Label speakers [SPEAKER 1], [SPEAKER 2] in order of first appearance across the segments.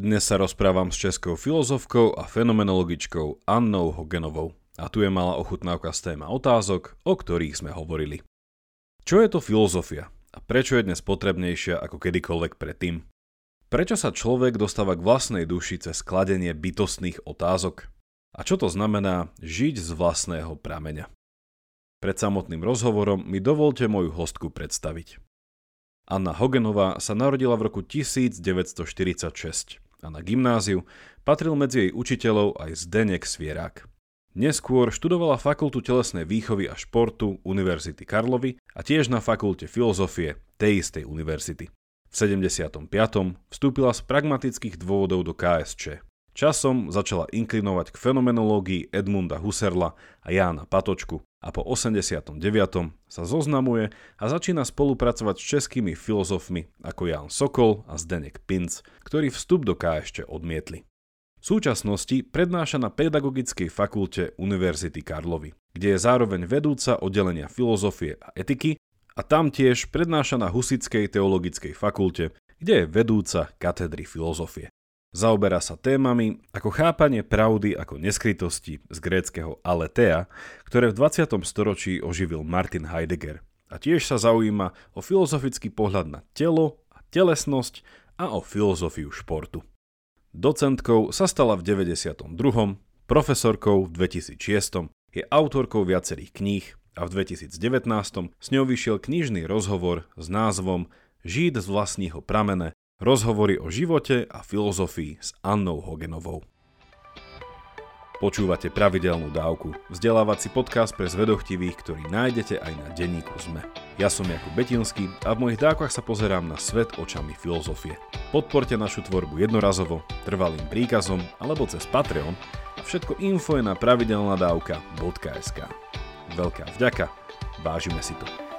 [SPEAKER 1] Dnes sa rozprávam s českou filozofkou a fenomenologičkou Annou Hogenovou. A tu je malá ochutnávka z téma otázok, o ktorých sme hovorili. Čo je to filozofia? A prečo je dnes potrebnejšia ako kedykoľvek predtým? Prečo sa človek dostáva k vlastnej duši cez skladenie bytostných otázok? A čo to znamená žiť z vlastného prameňa? Pred samotným rozhovorom mi dovolte moju hostku predstaviť. Anna Hogenová sa narodila v roku 1946 a na gymnáziu patril medzi jej učiteľov aj Zdenek Svierák. Neskôr študovala Fakultu telesnej výchovy a športu Univerzity Karlovy a tiež na Fakulte filozofie tej istej univerzity. V 75. vstúpila z pragmatických dôvodov do KSČ. Časom začala inklinovať k fenomenológii Edmunda Husserla a Jána Patočku a po 89. sa zoznamuje a začína spolupracovať s českými filozofmi ako Jan Sokol a Zdenek Pinc, ktorí vstup do KŠ odmietli. V súčasnosti prednáša na Pedagogickej fakulte Univerzity Karlovy, kde je zároveň vedúca oddelenia filozofie a etiky a tam tiež prednáša na Husickej teologickej fakulte, kde je vedúca katedry filozofie. Zaoberá sa témami ako chápanie pravdy ako neskrytosti z gréckého aletea, ktoré v 20. storočí oživil Martin Heidegger. A tiež sa zaujíma o filozofický pohľad na telo a telesnosť a o filozofiu športu. Docentkou sa stala v 92., profesorkou v 2006, je autorkou viacerých kníh a v 2019 s ňou vyšiel knižný rozhovor s názvom Žít z vlastního pramene Rozhovory o živote a filozofii s Annou Hogenovou. Počúvate pravidelnú dávku, vzdelávací podcast pre zvedochtivých, ktorý nájdete aj na denníku ZME. Ja som Jakub Betinský a v mojich dávkach sa pozerám na svet očami filozofie. Podporte našu tvorbu jednorazovo, trvalým príkazom alebo cez Patreon a všetko info je na pravidelnadavka.sk. Veľká vďaka, vážime si to.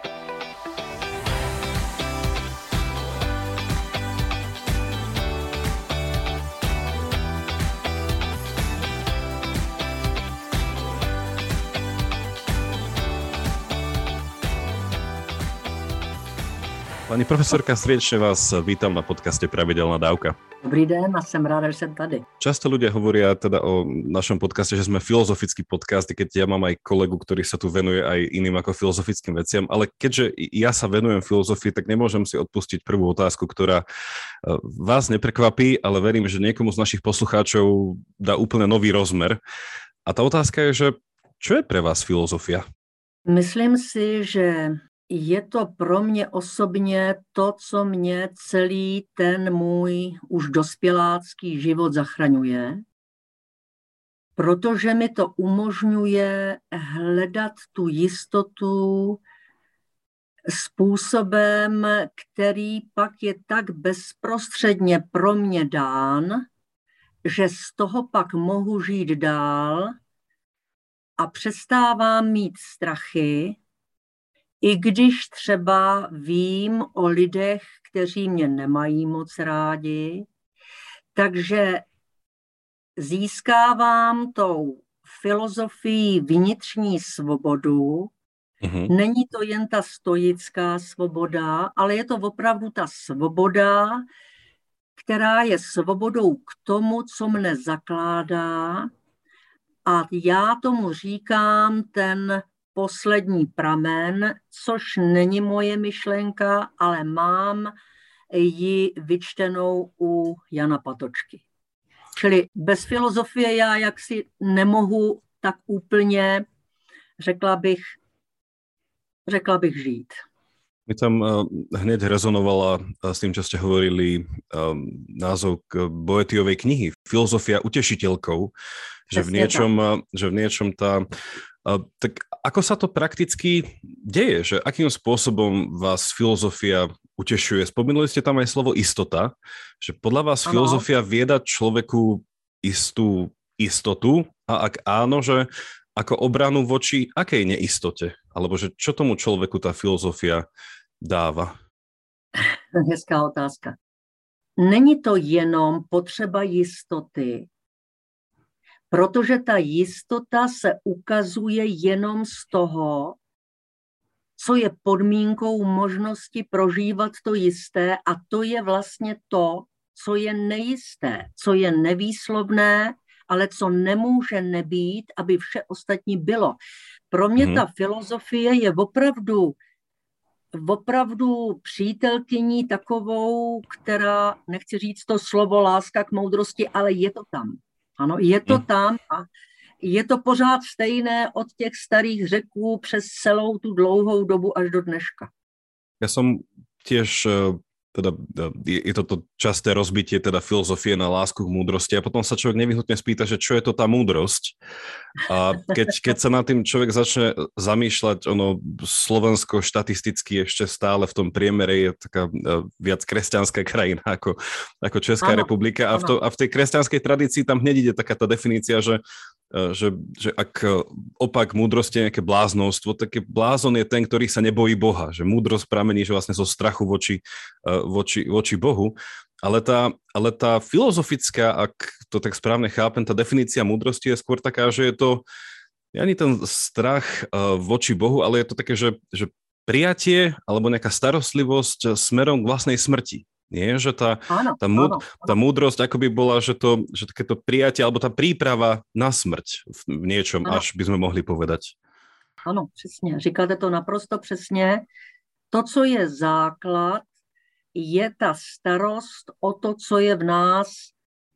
[SPEAKER 1] Pani profesorka, srdečne vás vítam na podcaste Pravidelná dávka.
[SPEAKER 2] Dobrý den a jsem ráda, že jsem tady.
[SPEAKER 1] Často ľudia hovoria teda o našom podcaste, že sme filozofický podcast, i keď ja mám aj kolegu, ktorý sa tu venuje aj iným ako filozofickým veciam, ale keďže ja sa venujem filozofii, tak nemôžem si odpustiť prvú otázku, ktorá e, vás neprekvapí, ale verím, že niekomu z našich poslucháčov dá úplne nový rozmer. A tá otázka je, že čo je pre vás filozofia?
[SPEAKER 2] Myslím si, že je to pro mě osobně to, co mě celý ten můj už dospělácký život zachraňuje, protože mi to umožňuje hledat tu jistotu způsobem, který pak je tak bezprostředně pro mě dán, že z toho pak mohu žít dál a přestávám mít strachy, i když třeba vím o lidech, kteří mě nemají moc rádi, takže získávám tou filozofii vnitřní svobodu. Mm-hmm. Není to jen ta stoická svoboda, ale je to opravdu ta svoboda, která je svobodou k tomu, co mne zakládá. A já tomu říkám ten poslední pramen, což není moje myšlenka, ale mám ji vyčtenou u Jana Patočky. Čili bez filozofie já jaksi nemohu tak úplně, řekla bych, řekla bych žít.
[SPEAKER 1] Mi tam uh, hneď rezonovala uh, s tým, čo ste hovorili, um, názov k Boetiovej knihy Filozofia utešiteľkou, že v, niečom, uh, že v niečom tá tak ako sa to prakticky deje? Že akým spôsobom vás filozofia utešuje? Spomínali ste tam aj slovo istota, že podľa vás ano. filozofia vieda človeku istú istotu a ak áno, že ako obranu voči akej neistote? Alebo že čo tomu človeku tá filozofia dáva?
[SPEAKER 2] Hezká otázka. Není to jenom potřeba jistoty, protože ta jistota se ukazuje jenom z toho, co je podmínkou možnosti prožívat to jisté a to je vlastně to, co je nejisté, co je nevýslovné, ale co nemůže nebýt, aby vše ostatní bylo. Pro mě hmm. ta filozofie je opravdu opravdu přítelkyní takovou, která, nechci říct to slovo láska k moudrosti, ale je to tam. Ano, je to hmm. tam a je to pořád stejné od těch starých řeků přes celou tu dlouhou dobu až do dneška.
[SPEAKER 1] Já jsem těž eh, teda je, je toto časté rozbitie teda filozofie na lásku k múdrosti a potom sa človek nevyhnutne spýta, že čo je to tá múdrosť. A keď, keď sa nad tým človek začne zamýšľať, ono Slovensko štatisticky ešte stále v tom priemere je taká uh, viac kresťanská krajina ako, ako Česká ano, republika a v, to, a v tej kresťanskej tradícii tam hneď ide taká tá definícia, že že, že ak eh, opak múdrosti je nejaké bláznostvo, tak blázon je ten, ktorý sa nebojí Boha, že múdrosť pramení že vlastne zo strachu voči, eh, voči, voči Bohu. Ale tá, ale tá filozofická, ak to tak správne chápem, tá definícia múdrosti je skôr taká, že je to ani ten strach voči Bohu, ale je to také, že, že prijatie alebo nejaká starostlivosť smerom k vlastnej smrti. Nie, že tá, áno, tá, múd, áno, tá múdrosť akoby bola, že, to, že takéto prijatie alebo tá príprava na smrť v niečom, áno. až by sme mohli povedať.
[SPEAKER 2] Ano, přesně. Říkáte to naprosto přesně. To, co je základ, je ta starost o to, co je v nás,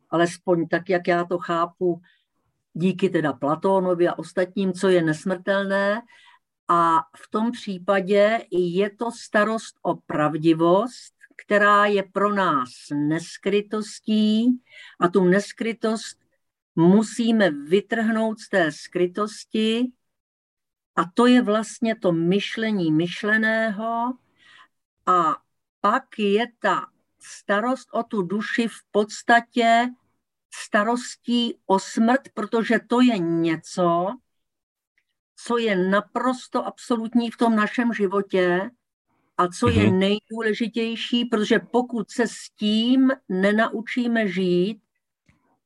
[SPEAKER 2] alespoň tak, jak já to chápu, díky teda Platónovi a ostatním, co je nesmrtelné. A v tom případě je to starost o pravdivost, která je pro nás neskrytostí a tu neskrytost musíme vytrhnout z té skrytosti a to je vlastně to myšlení myšleného a pak je ta starost o tu duši v podstatě starostí o smrt, protože to je něco, co je naprosto absolutní v tom našem životě a co je mhm. nejdůležitější, protože pokud se s tím nenaučíme žít,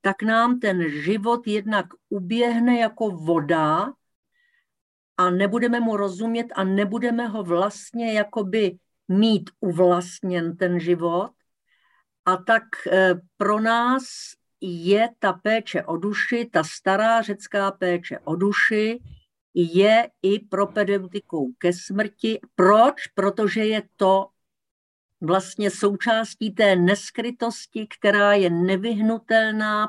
[SPEAKER 2] tak nám ten život jednak uběhne jako voda a nebudeme mu rozumět a nebudeme ho vlastně jakoby mít uvlastněn ten život. A tak eh, pro nás je ta péče o duši, ta stará řecká péče o duši, je i propedeutikou ke smrti. Proč? Protože je to vlastně součástí té neskrytosti, která je nevyhnutelná,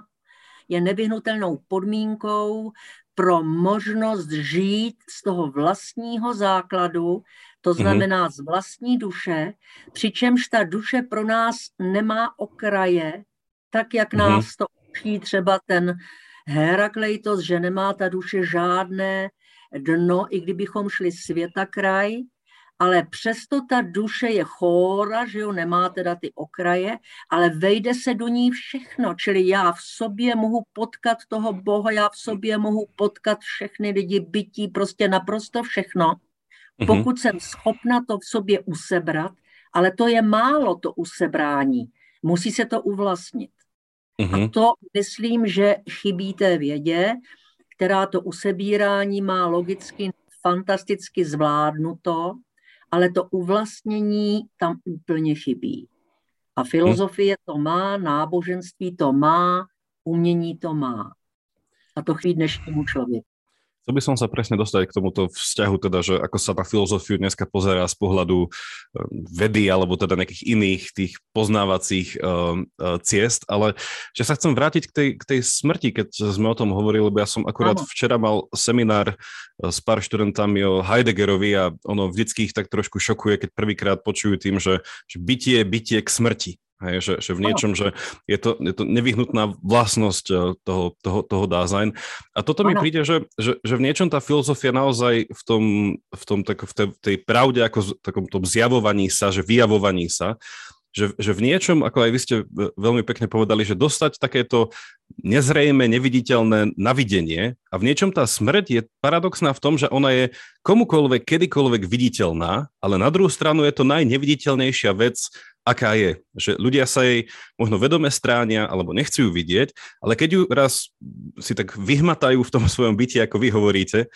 [SPEAKER 2] je nevyhnutelnou podmínkou pro možnost žít z toho vlastního základu, to mhm. znamená z vlastní duše, přičemž ta duše pro nás nemá okraje, tak jak mm-hmm. nás to učí třeba ten Herakleitos, že nemá ta duše žádné dno, i kdybychom šli světa kraj, ale přesto ta duše je chóra, že jo, nemá teda ty okraje, ale vejde se do ní všechno, čili já v sobě mohu potkat toho Boha, já v sobě mohu potkat všechny lidi, bytí, prostě naprosto všechno, mhm. pokud mm-hmm. jsem schopna to v sobě usebrat, ale to je málo to usebrání, musí se to uvlastnit. Mm-hmm. A mhm. to myslím, že chybí té vědě, která to usebírání má logicky fantasticky zvládnuto, ale to uvlastnění tam úplně chybí. A filozofie to má, náboženství to má, umění to má. A to chybí dnešnímu člověku.
[SPEAKER 1] Chcel by som sa presne dostať k tomuto vzťahu, teda, že ako sa na filozofiu dneska pozerá z pohľadu eh, vedy alebo teda nejakých iných tých poznávacích uh, uh, ciest, ale že sa chcem vrátiť k tej, k tej smrti, keď sme o tom hovorili, lebo ja som akurát Áno. včera mal seminár s pár študentami o Heideggerovi a ono vždycky ich tak trošku šokuje, keď prvýkrát počujú tým, že, že bytie je bytie k smrti. Hej, že, že v niečom, že je to, je to nevyhnutná vlastnosť eh, toho, toho, toho dázajn. A toto mi príde, že, že, že v niečom tá filozofia naozaj v tom, v tom tak, v tej, tej pravde, ako v takom tom zjavovaní sa, že vyjavovaní sa, že, že v niečom, ako aj vy ste veľmi pekne povedali, že dostať takéto nezrejme, neviditeľné navidenie a v niečom tá smrť je paradoxná v tom, že ona je komukoľvek, kedykoľvek viditeľná, ale na druhú stranu je to najneviditeľnejšia vec, aká je. Že ľudia sa jej možno vedome stránia alebo nechcú ju vidieť, ale keď ju raz si tak vyhmatajú v tom svojom byti, ako vy hovoríte,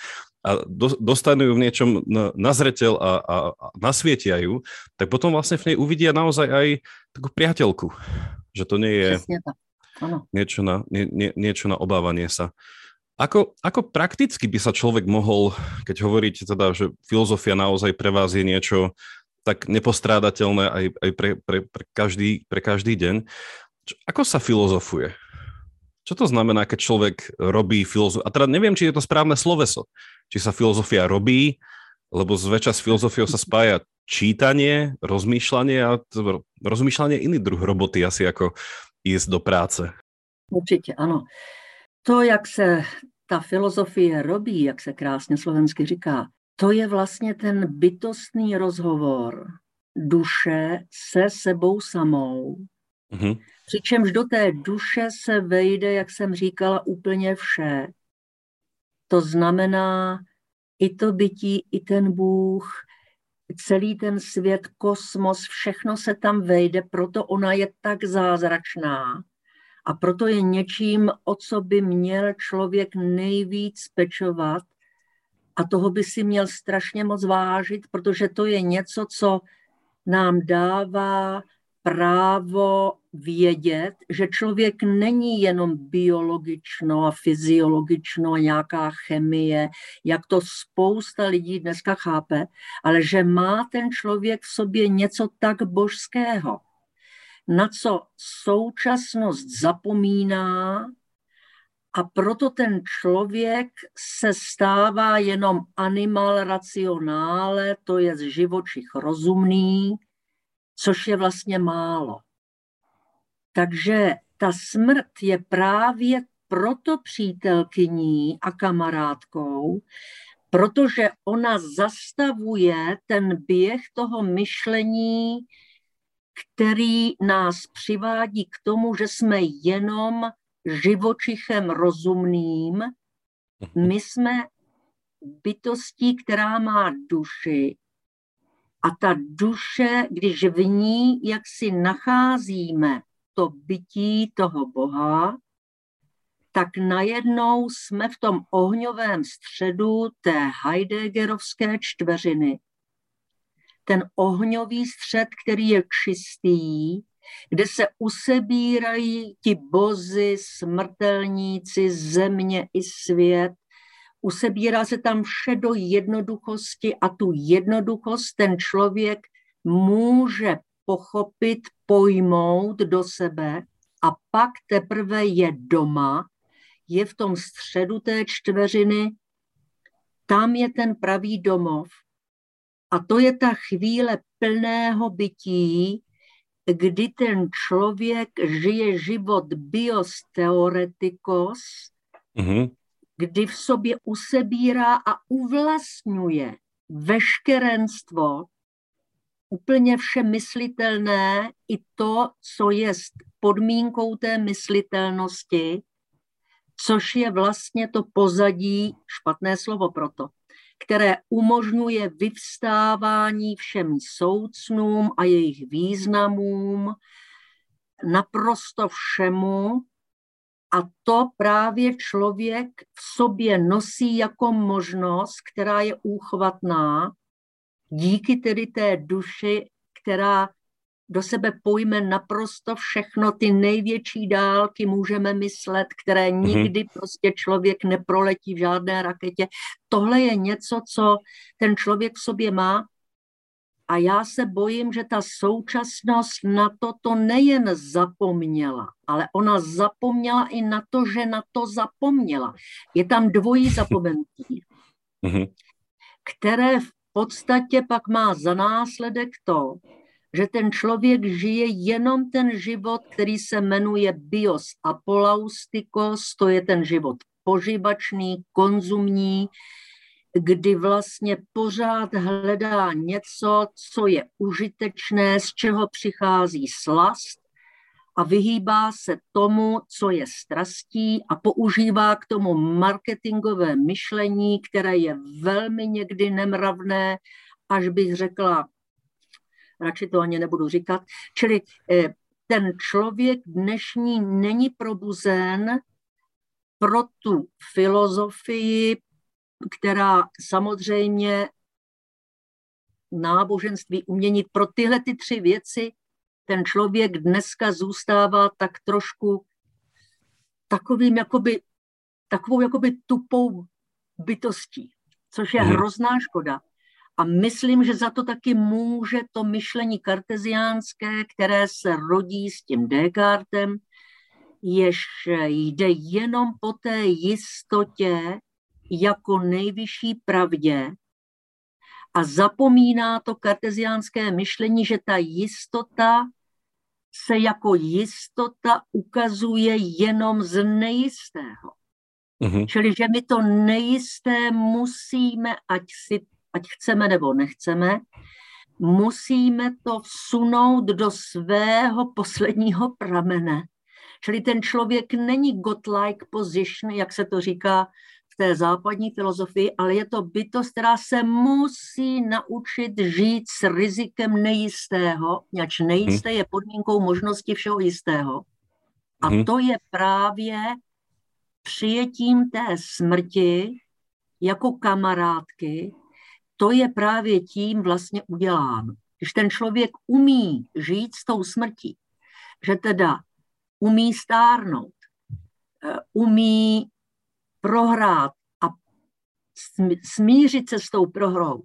[SPEAKER 1] a do, dostanú ju v niečom na, na zretel a, a, a nasvietia ju, tak potom vlastne v nej uvidia naozaj aj takú priateľku. Že to nie je niečo na, nie, nie, niečo na obávanie sa. Ako, ako prakticky by sa človek mohol, keď hovoríte teda, že filozofia naozaj pre vás je niečo tak nepostrádateľné aj, aj pre, pre, pre, každý, pre každý deň, čo, ako sa filozofuje? Čo to znamená, keď človek robí filozofiu? A teda neviem, či je to správne sloveso. Či sa filozofia robí, lebo zväčša s filozofiou sa spája čítanie, rozmýšľanie a rozmýšľanie iný druh roboty asi ako ísť do práce.
[SPEAKER 2] Určitě, ano to, jak se ta filozofie robí, jak se krásně slovensky říká, to je vlastně ten bytostný rozhovor duše se sebou samou. Mm-hmm. Přičemž do té duše se vejde, jak jsem říkala, úplně vše. To znamená i to bytí, i ten Bůh, celý ten svět, kosmos, všechno se tam vejde, proto ona je tak zázračná a proto je něčím, o co by měl člověk nejvíc pečovat a toho by si měl strašně moc vážit, protože to je něco, co nám dává právo vědět, že člověk není jenom biologično a fyziologično nějaká chemie, jak to spousta lidí dneska chápe, ale že má ten člověk v sobě něco tak božského, na co současnost zapomíná a proto ten člověk se stává jenom animal racionále, to je živočich rozumný, což je vlastně málo. Takže ta smrt je právě proto přítelkyní a kamarádkou, protože ona zastavuje ten běh toho myšlení který nás přivádí k tomu, že jsme jenom živočichem rozumným. Mhm. My jsme bytostí, která má duši. A ta duše, když v ní jak si nacházíme to bytí toho Boha, tak najednou jsme v tom ohňovém středu té Heideggerovské čtveřiny ten ohňový střed, který je čistý, kde se usebírají ti bozy, smrtelníci, země i svět. Usebírá se tam vše do jednoduchosti a tu jednoduchost ten člověk může pochopit, pojmout do sebe a pak teprve je doma, je v tom středu té čtveřiny, tam je ten pravý domov, a to je ta chvíle plného bytí, kdy ten člověk žije život bios teoretikos, mm-hmm. kdy v sobě usebírá a uvlastňuje veškerenstvo, úplně vše myslitelné, i to, co je podmínkou té myslitelnosti, což je vlastně to pozadí, špatné slovo proto, které umožňuje vyvstávání všem soucnům a jejich významům, naprosto všemu. A to právě člověk v sobě nosí jako možnost, která je úchvatná, díky tedy té duši, která do sebe pojme naprosto všechno, ty největší dálky můžeme myslet, které mhm. nikdy mm-hmm. prostě člověk neproletí v žádné raketě. Tohle je něco, co ten člověk v sobě má a já se bojím, že ta současnost na to to nejen zapomněla, ale ona zapomněla i na to, že na to zapomněla. Je tam dvojí zapomenutí, mm-hmm. které v podstatě pak má za následek to, že ten člověk žije jenom ten život, který se jmenuje bios apolaustikos, to je ten život poživačný, konzumní, kdy vlastně pořád hledá něco, co je užitečné, z čeho přichází slast a vyhýbá se tomu, co je strastí a používá k tomu marketingové myšlení, které je velmi někdy nemravné, až bych řekla radši to ani nebudu říkat. Čili eh, ten člověk dnešní není probuzen pro tu filozofii, která samozřejmě náboženství, umění, pro tyhle ty tři věci ten člověk dneska zůstává tak trošku takovým jakoby, takovou jakoby tupou bytostí, což je hmm. hrozná škoda. A myslím, že za to taky může to myšlení karteziánské, které se rodí s tím Descartem, jež jde jenom po té jistotě jako nejvyšší pravdě a zapomíná to karteziánské myšlení, že ta jistota se jako jistota ukazuje jenom z nejistého. Mm-hmm. Čili, že my to nejisté musíme, ať, si, ať chceme nebo nechceme, musíme to vsunout do svého posledního pramene. Čili ten člověk není godlike position, jak se to říká v té západní filozofii, ale je to bytost, která se musí naučit žít s rizikem nejistého, jač nejisté je podmínkou možnosti všeho jistého. A mhm. to je právě přijetím té smrti jako kamarádky, to je právě tím vlastně uděláno. Když ten člověk umí žít s tou smrtí, že teda umí stárnout, eh, umí prohrát a smířit se s tou prohrou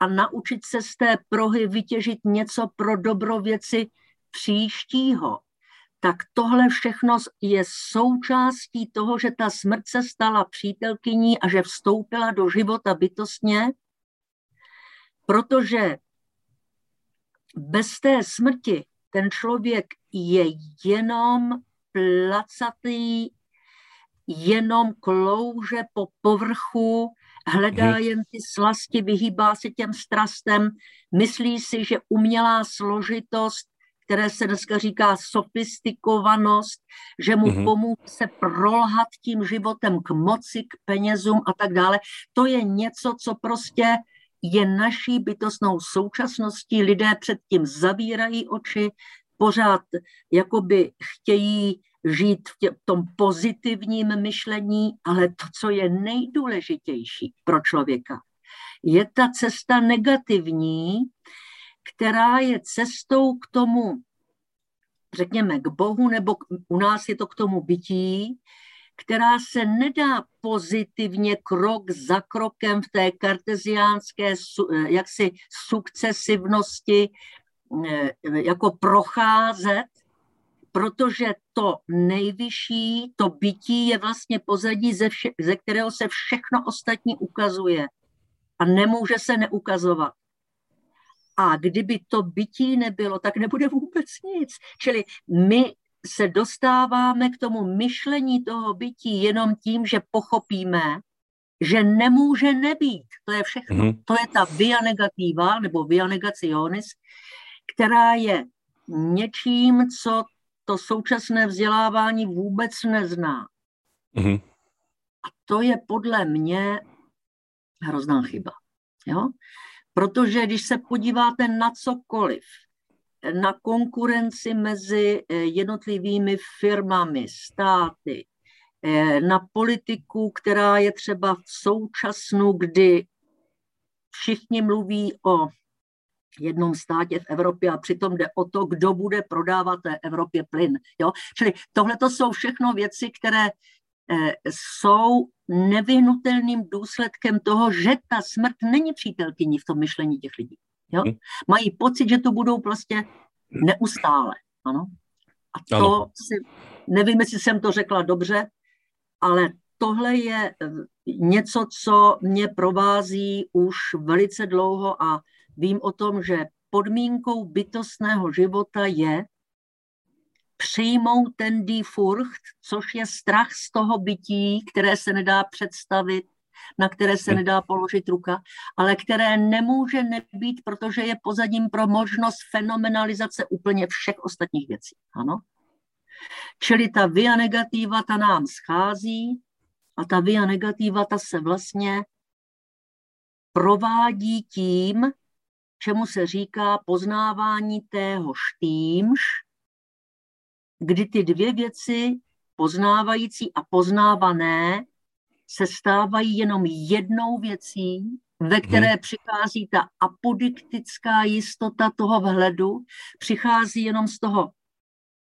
[SPEAKER 2] a naučit se z té prohy vytěžit něco pro dobro věci příštího, tak tohle všechno je součástí toho, že ta smrt se stala přítelkyní a že vstoupila do života bytostně, protože bez té smrti ten člověk je jenom placatý, jenom klouže po povrchu, hledá hmm. jen ty slasti, vyhýbá se těm strastem, myslí si, že umělá složitost které se dneska říká sofistikovanost, že mu mm-hmm. pomůže se prolhat tím životem k moci, k penězům a tak dále. To je něco, co prostě je naší bytostnou současností. Lidé předtím zavírají oči, pořád jakoby chtějí žít v, tě, v tom pozitivním myšlení, ale to, co je nejdůležitější pro člověka, je ta cesta negativní, která je cestou k tomu, řekněme, k Bohu, nebo k, u nás je to k tomu bytí, která se nedá pozitivně krok za krokem v té karteziánské jaksi sukcesivnosti eh, jako procházet, protože to nejvyšší, to bytí je vlastně pozadí, ze, vše, ze kterého se všechno ostatní ukazuje a nemůže se neukazovat. A kdyby to bytí nebylo, tak nebude vůbec nic. Čili my se dostáváme k tomu myšlení toho bytí jenom tím, že pochopíme, že nemůže nebýt. To je všechno. Mm-hmm. To je ta via negativa, nebo via negationis, která je něčím, co to současné vzdělávání vůbec nezná. Mm-hmm. A to je podle mě hrozná chyba. Jo? Protože když se podíváte na cokoliv, na konkurenci mezi eh, jednotlivými firmami, státy, eh, na politiku, která je třeba v současnu, kdy všichni mluví o jednom státě v Evropě a přitom jde o to, kdo bude prodávat té Evropě plyn. Jo? Čili tohle to jsou všechno věci, které eh, jsou nevyhnutelným důsledkem toho, že ta smrt není přítelkyní v tom myšlení těch lidí. Jo? Hmm. Mají pocit, že to budou prostě neustále. Ano? A to ano. si, nevím, jestli jsem to řekla dobře, ale tohle je eh, něco, co mě provází už velice dlouho a vím o tom, že podmínkou bytostného života je, přijmout ten furcht, což je strach z toho bytí, které se nedá představit, na které se nedá položit ruka, ale které nemůže nebýt, protože je pozadím pro možnost fenomenalizace úplně všech ostatních věcí. Ano? Čili ta via negativa, ta nám schází a ta via negativa, ta se vlastně provádí tím, čemu se říká poznávání téhož týmž, kdy ty dvě věci, poznávající a poznávané, se stávají jenom jednou věcí, ve mhm. které hmm. přichází ta apodiktická jistota toho vhledu, přichází jenom z toho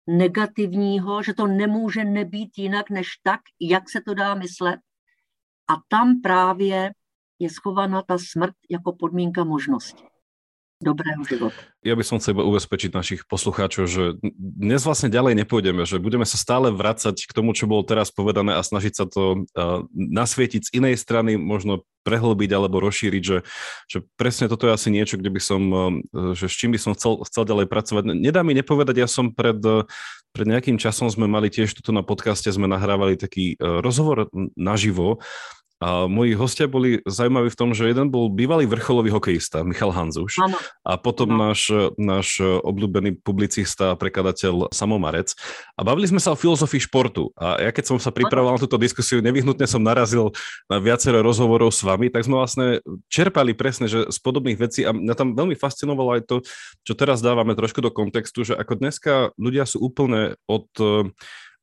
[SPEAKER 2] negativního, že to nemůže nebýt jinak než tak, jak se to dá myslet. A tam právě je schovaná ta smrt jako podmínka možnosti dobrého života.
[SPEAKER 1] Ja by som chcel ubezpečiť našich poslucháčov, že dnes vlastne ďalej nepôjdeme, že budeme sa stále vracať k tomu, čo bolo teraz povedané a snažiť sa to nasvietiť z inej strany, možno prehlbiť alebo rozšíriť, že, že presne toto je asi niečo, kde by som, že s čím by som chcel, chcel ďalej pracovať. Nedá mi nepovedať, ja som pred, pred nejakým časom sme mali tiež tuto na podcaste, sme nahrávali taký rozhovor naživo a moji hostia boli zaujímaví v tom, že jeden bol bývalý vrcholový hokejista, Michal Hanzuš, ano. a potom ano. náš, náš obľúbený publicista a prekladateľ Samo Marec. A bavili sme sa o filozofii športu. A ja keď som sa pripravoval na túto diskusiu, nevyhnutne som narazil na viacero rozhovorov s vami, tak sme vlastne čerpali presne, že z podobných vecí a mňa tam veľmi fascinovalo aj to, čo teraz dávame trošku do kontextu, že ako dneska ľudia sú úplne od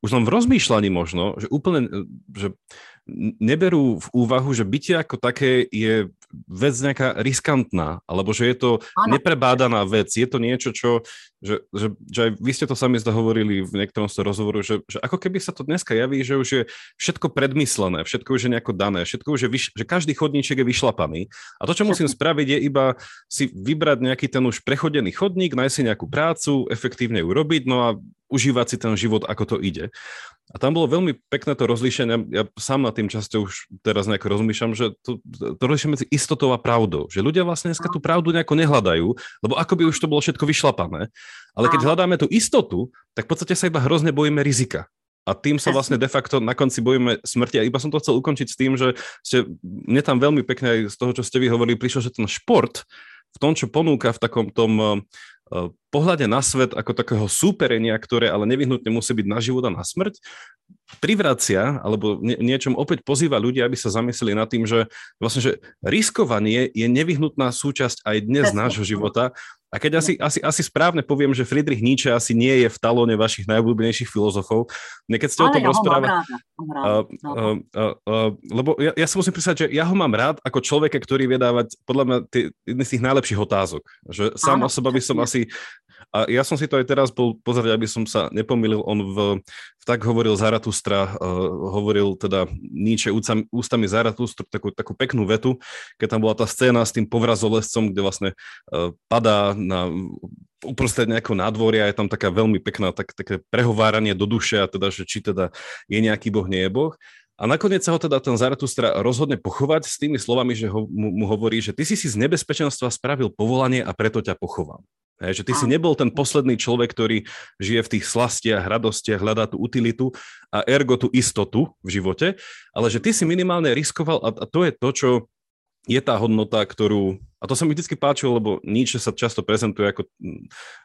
[SPEAKER 1] už len v rozmýšľaní možno, že úplne, že neberú v úvahu, že bytie ako také je vec nejaká riskantná, alebo že je to ano. neprebádaná vec, je to niečo, čo, že, že, že aj vy ste to sami zda hovorili v niektorom z rozhovoru, že, že ako keby sa to dneska javí, že už je všetko predmyslené, všetko už je nejako dané, všetko už je, vyš, že každý chodníček je vyšlapaný a to, čo musím spraviť, je iba si vybrať nejaký ten už prechodený chodník, nájsť si nejakú prácu, efektívne ju robiť, no a užívať si ten život, ako to ide. A tam bolo veľmi pekné to rozlíšenie, ja sám na tým často už teraz nejako rozmýšľam, že to, to rozlíšenie medzi istotou a pravdou, že ľudia vlastne dneska tú pravdu nejako nehľadajú, lebo ako by už to bolo všetko vyšlapané, ale keď hľadáme tú istotu, tak v podstate sa iba hrozne bojíme rizika. A tým sa vlastne de facto na konci bojíme smrti. A iba som to chcel ukončiť s tým, že ste, mne tam veľmi pekne aj z toho, čo ste vy hovorili, prišlo, že ten šport v tom, čo ponúka v takom tom pohľade na svet ako takého súperenia, ktoré ale nevyhnutne musí byť na život a na smrť, privracia alebo nie, niečom opäť pozýva ľudia, aby sa zamysleli nad tým, že vlastne, že riskovanie je nevyhnutná súčasť aj dnes nášho života a keď asi, asi, asi správne poviem, že Friedrich Nietzsche asi nie je v talóne vašich najobľúbenejších filozofov, keď ste Ale o tom rozprávali... Uh, uh, uh, lebo ja, ja si musím prísať, že ja ho mám rád ako človeka, ktorý vie dávať podľa mňa jedny z tých najlepších otázok. Že sám o seba by som asi a ja som si to aj teraz bol pozrieť, aby som sa nepomýlil. On v, v tak hovoril Zaratustra, uh, hovoril teda ústami, ústami Zaratustra takú, takú peknú vetu, keď tam bola tá scéna s tým povrazolescom, kde vlastne uh, padá na uprostred nejakého nádvoria, je tam taká veľmi pekná tak, také prehováranie do duše a teda, že či teda je nejaký boh, nie je boh. A nakoniec sa ho teda ten Zaratustra rozhodne pochovať s tými slovami, že ho, mu, mu hovorí, že ty si si z nebezpečenstva spravil povolanie a preto ťa pochovám. Hej, že ty si nebol ten posledný človek, ktorý žije v tých slastiach, radostiach, hľadá tú utilitu a ergo tú istotu v živote, ale že ty si minimálne riskoval a, a to je to, čo je tá hodnota, ktorú, a to sa mi vždy páčilo, lebo Nietzsche sa často prezentuje ako,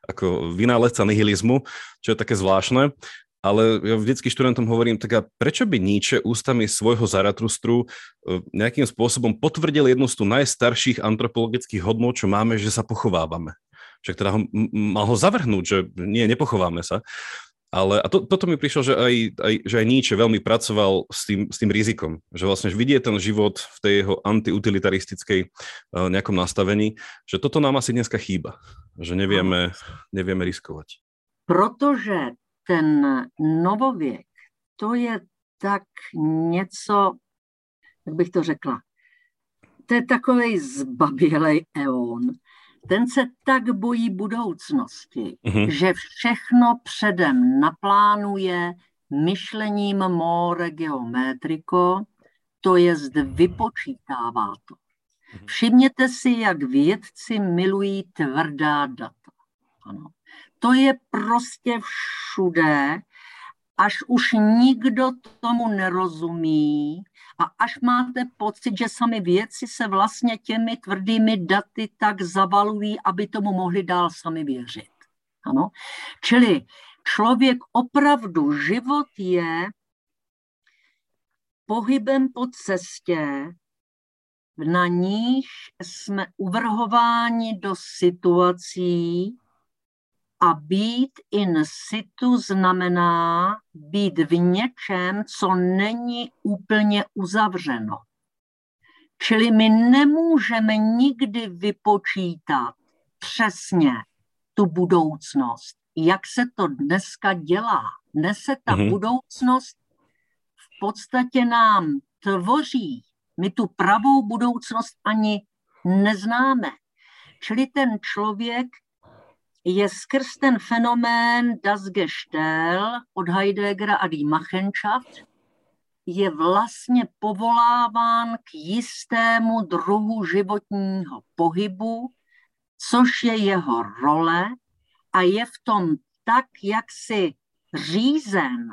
[SPEAKER 1] ako vynálezca nihilizmu, čo je také zvláštne, ale ja vždycky študentom hovorím, tak a prečo by Nietzsche ústami svojho Zaratrustru e, nejakým spôsobom potvrdil jednu z tu najstarších antropologických hodnot, čo máme, že sa pochovávame však teda ho, mal ho zavrhnúť, že nie, nepochováme sa. Ale a to, toto mi prišlo, že aj, aj, že aj Nietzsche veľmi pracoval s tým, s tým rizikom, že vlastne vidie ten život v tej jeho antiutilitaristickej uh, nejakom nastavení, že toto nám asi dneska chýba, že nevieme, nevieme riskovať.
[SPEAKER 2] Protože ten novověk, to je tak něco, jak bych to řekla, to je takový zbabělej eon, ten se tak bojí budoucnosti, mm-hmm. že všechno předem naplánuje myšlením more geometriko, to jest vypočítává to. Mhm. Všimněte si, jak vědci milují tvrdá data. Ano. To je prostě všude, až už nikdo tomu nerozumí, a až máte pocit, že sami věci se vlastně těmi tvrdými daty tak zavalují, aby tomu mohli dál sami věřit. Ano? Čili člověk opravdu, život je pohybem po cestě, na níž jsme uvrhováni do situací, A být in situ znamená být v něčem, co není úplně uzavřeno. Čili my nemůžeme nikdy vypočítat přesně tu budoucnost, jak se to dneska dělá. Dnes se ta mm-hmm. budoucnost v podstatě nám tvoří. My tu pravou budoucnost ani neznáme. Čili ten člověk je skrz ten fenomén Das Gestell od Heideggera a Die Machenschaft je vlastně povoláván k jistému druhu životního pohybu, což je jeho role a je v tom tak, jak si řízen,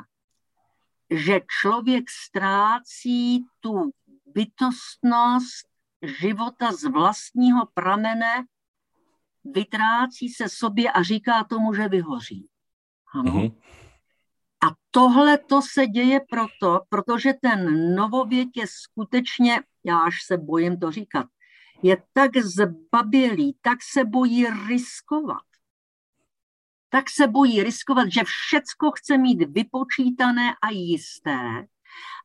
[SPEAKER 2] že člověk ztrácí tu bytostnost života z vlastního pramene, vytrácí se sobě a říká tomu, že vyhoří. Ano. Mm-hmm. A tohle to se děje proto, protože ten novověk je skutečně, já až se bojím to říkat, je tak zbabělý, tak se bojí riskovat. Tak se bojí riskovat, že všecko chce mít vypočítané a jisté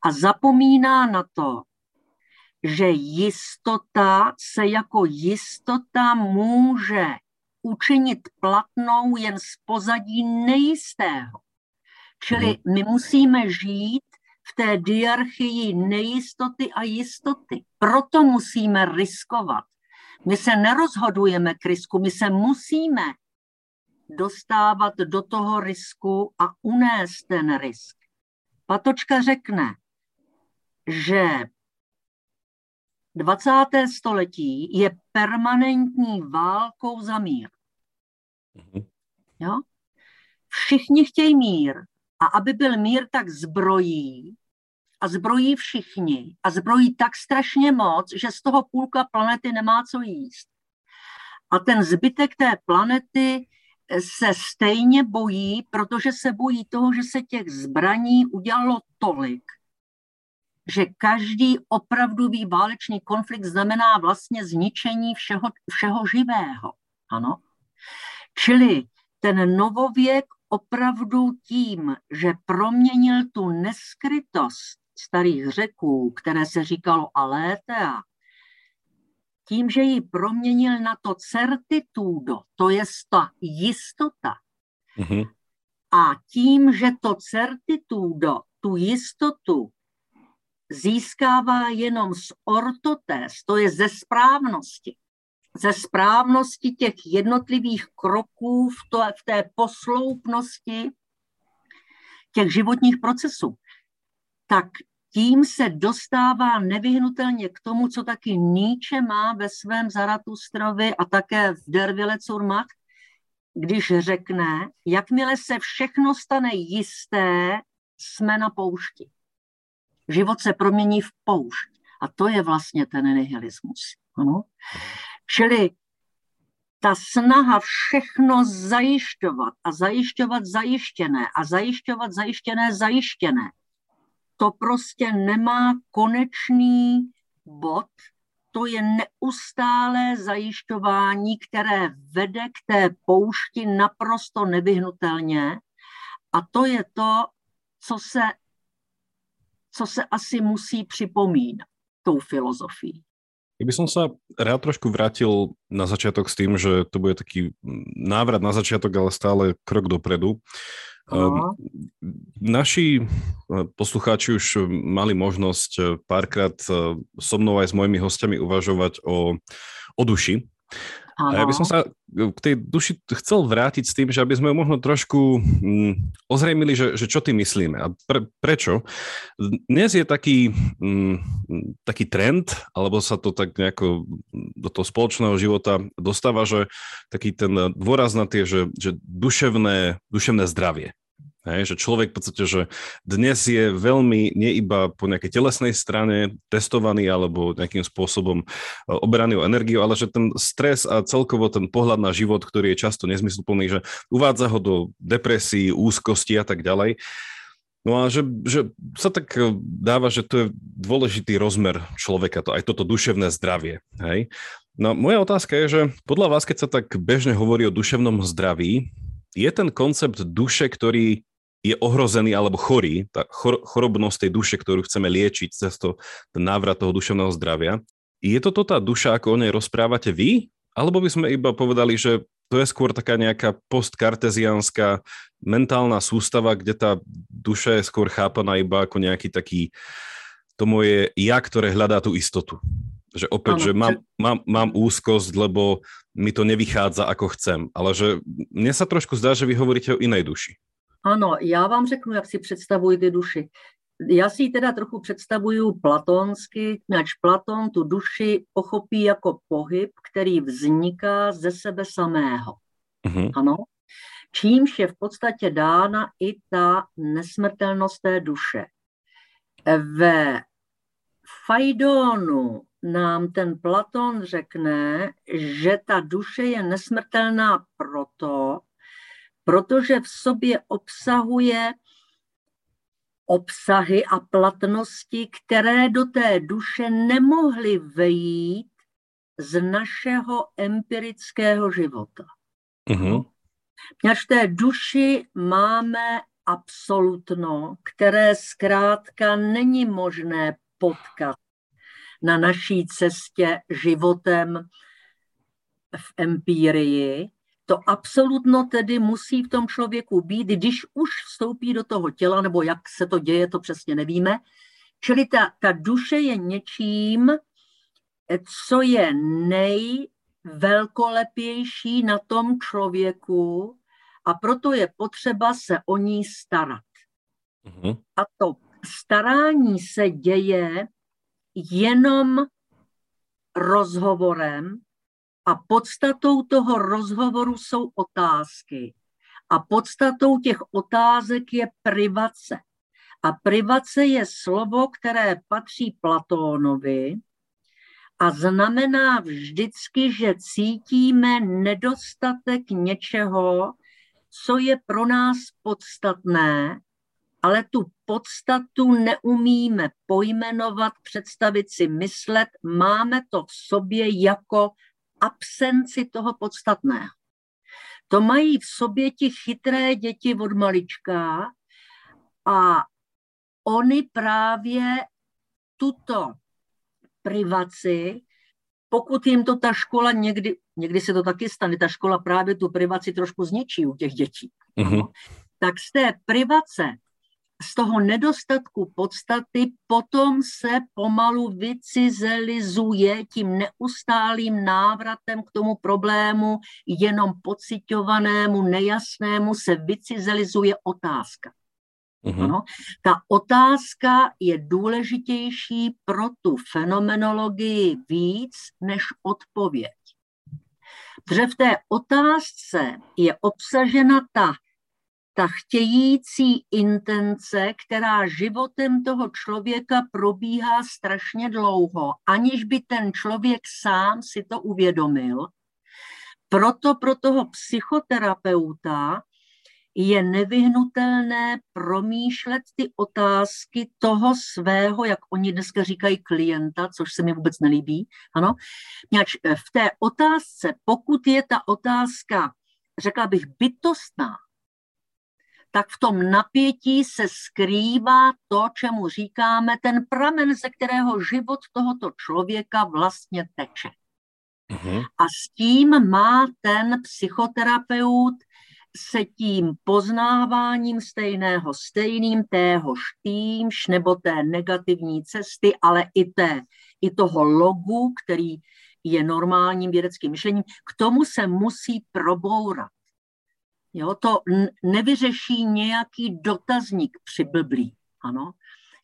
[SPEAKER 2] a zapomíná na to, že jistota se jako jistota může učinit platnou jen z pozadí nejistého. Čili mhm. my musíme žít v té diarchii nejistoty a jistoty. Proto musíme riskovat. My se nerozhodujeme k risku, my se musíme dostávat do toho risku a unést ten risk. Patočka řekne, že 20. století je permanentní válkou za mír. Mhm. Jo? Všichni chtějí mír, a aby byl mír, tak zbrojí. A zbrojí všichni. A zbrojí tak strašně moc, že z toho půlka planety nemá co jíst. A ten zbytek té planety se stejně bojí, protože se bojí toho, že se těch zbraní udělalo tolik, že každý opravdový válečný konflikt znamená vlastně zničení všeho, všeho živého. Ano? Čili ten novověk opravdu tím, že proměnil tu neskrytost starých řeků, které se říkalo alétea, tím, že ji proměnil na to certitudo, to je ta jistota. Mm-hmm. A tím, že to certitudo, tu jistotu, získává jenom z ortotés, to je ze správnosti, ze správnosti těch jednotlivých kroků v, to, v té posloupnosti těch životních procesů, tak tím se dostává nevyhnutelně k tomu, co taky Nietzsche má ve svém Zaratustrovi a také v Dervile Curmach, když řekne, jakmile se všechno stane jisté, jsme na poušti. Život se promění v poušť. A to je vlastně ten nihilismus. Ano? Čili ta snaha všechno zajišťovat a zajišťovat zajištěné a zajišťovat zajištěné zajištěné, to prostě nemá konečný bod, to je neustálé zajišťování, které vede k té poušti naprosto nevyhnutelně a to je to, co se, co se asi musí připomínat tou filozofií.
[SPEAKER 1] Ja by som sa rád trošku vrátil na začiatok s tým, že to bude taký návrat na začiatok, ale stále krok dopredu. Uh, naši eh, poslucháči už mali možnosť párkrát eh, so mnou aj s mojimi hostiami uvažovať o, o duši. A ja by som sa k tej duši chcel vrátiť s tým, že aby sme možno trošku mm, ozrejmili, že, že čo ty myslíme a pre, prečo. Dnes je taký, mm, taký trend, alebo sa to tak nejako do toho spoločného života dostáva, že taký ten dôraz na tie, že, že duševné, duševné zdravie. Hej, že človek v podstate, že dnes je veľmi nie iba po nejakej telesnej strane testovaný alebo nejakým spôsobom e, oberaný o energiu, ale že ten stres a celkovo ten pohľad na život, ktorý je často nezmysluplný, že uvádza ho do depresí, úzkosti a tak ďalej. No a že, že sa tak e, dáva, že to je dôležitý rozmer človeka, to, aj toto duševné zdravie. Hej? No moja otázka je, že podľa vás, keď sa tak bežne hovorí o duševnom zdraví, je ten koncept duše, ktorý je ohrozený alebo chorý, tá chor, chorobnosť tej duše, ktorú chceme liečiť cez to, ten návrat toho duševného zdravia. Je toto tá duša, ako o nej rozprávate vy? Alebo by sme iba povedali, že to je skôr taká nejaká postkarteziánska mentálna sústava, kde tá duša je skôr chápaná iba ako nejaký taký to moje ja, ktoré hľadá tú istotu. Že opäť, ano, že mám, mám, mám úzkosť, lebo mi to nevychádza ako chcem. Ale že mne sa trošku zdá, že vy hovoríte o inej duši.
[SPEAKER 2] Ano, já vám řeknu, jak si představuji ty duši. Já si ji teda trochu představuju platonsky, nač Platon tu duši pochopí jako pohyb, který vzniká ze sebe samého. Mm-hmm. Ano? Čímž je v podstatě dána i ta nesmrtelnost té duše. Ve Fajdonu nám ten Platon řekne, že ta duše je nesmrtelná proto, protože v sobě obsahuje obsahy a platnosti, které do té duše nemohly vejít z našeho empirického života. Mm-hmm. v té duši máme absolutno, které zkrátka není možné potkat na naší cestě životem v empírii, to absolutno tedy musí v tom člověku být, když už vstoupí do toho těla, nebo jak se to děje, to přesně nevíme. Čili ta, ta duše je něčím, co je nejvelkolepější na tom člověku a proto je potřeba se o ní starat. Mm-hmm. A to starání se děje jenom rozhovorem a podstatou toho rozhovoru jsou otázky. A podstatou těch otázek je privace. A privace je slovo, které patří Platónovi a znamená vždycky, že cítíme nedostatek něčeho, co je pro nás podstatné, ale tu podstatu neumíme pojmenovat, představit si, myslet, máme to v sobě jako absenci toho podstatného. To mají v sobě ti chytré děti od malička a oni právě tuto privaci, pokud jim to ta škola někdy, někdy se to taky stane, ta škola právě tu privaci trošku zničí u těch dětí. Mm-hmm. Tak z té privace z toho nedostatku podstaty potom se pomalu vycizelizuje tím neustálým návratem k tomu problému, jenom pocitovanému, nejasnému se vycizelizuje otázka. Mm-hmm. Ano? Ta otázka je důležitější pro tu fenomenologii víc než odpověď. Protože v té otázce je obsažena ta ta chtějící intence, která životem toho člověka probíhá strašně dlouho, aniž by ten člověk sám si to uvědomil. Proto pro toho psychoterapeuta je nevyhnutelné promýšlet ty otázky toho svého, jak oni dneska říkají, klienta, což se mi vůbec nelíbí. Ano? v té otázce, pokud je ta otázka, řekla bych, bytostná, tak v tom napětí se skrývá to, čemu říkáme ten pramen, ze kterého život tohoto člověka vlastně teče. Uh-huh. A s tím má ten psychoterapeut se tím poznáváním stejného stejným, téhož týmž, nebo té negativní cesty, ale i, té, i toho logu, který je normálním vědeckým myšlením, k tomu se musí probourat. Jo, to nevyřeší nějaký dotazník při blblí, ano,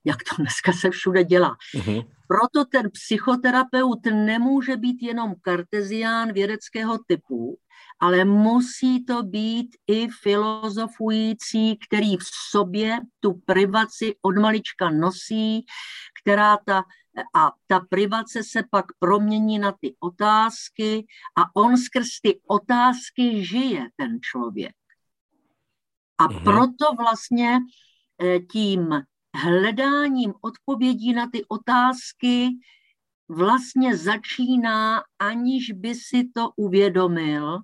[SPEAKER 2] jak to dneska se všude dělá. Uh-huh. Proto ten psychoterapeut nemůže být jenom kartezián vědeckého typu, ale musí to být i filozofující, který v sobě tu privaci od malička nosí, která ta, a ta privace se pak promění na ty otázky a on skrz ty otázky žije ten člověk. A mm-hmm. proto vlastně eh, tím hledáním odpovědí na ty otázky vlastně začíná, aniž by si to uvědomil,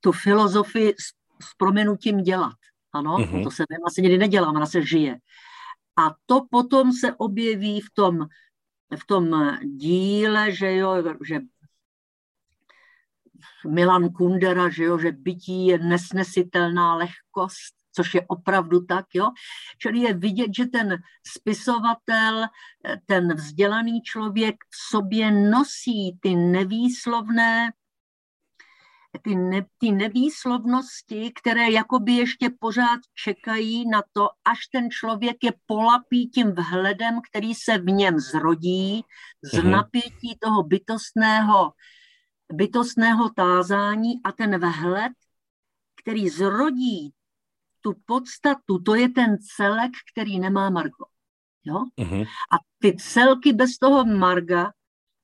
[SPEAKER 2] tu filozofii s proměnutím dělat. Ano, mm-hmm. to se asi někdy nedělá, ona se žije. A to potom se objeví v tom, v tom díle, že jo, že Milan Kundera, že jo, že bytí je nesnesitelná lehkost, což je opravdu tak, jo. Čili je vidět, že ten spisovatel, ten vzdělaný člověk v sobě nosí ty nevýslovné ty, ne, ty nevýslovnosti, které jakoby ještě pořád čekají na to, až ten člověk je polapí tím vhledem, který se v něm zrodí, z mhm. napětí toho bytostného, bytostného tázání a ten vhled, který zrodí tu podstatu, to je ten celek, který nemá Margo. Jo? Uh-huh. A ty celky bez toho Marga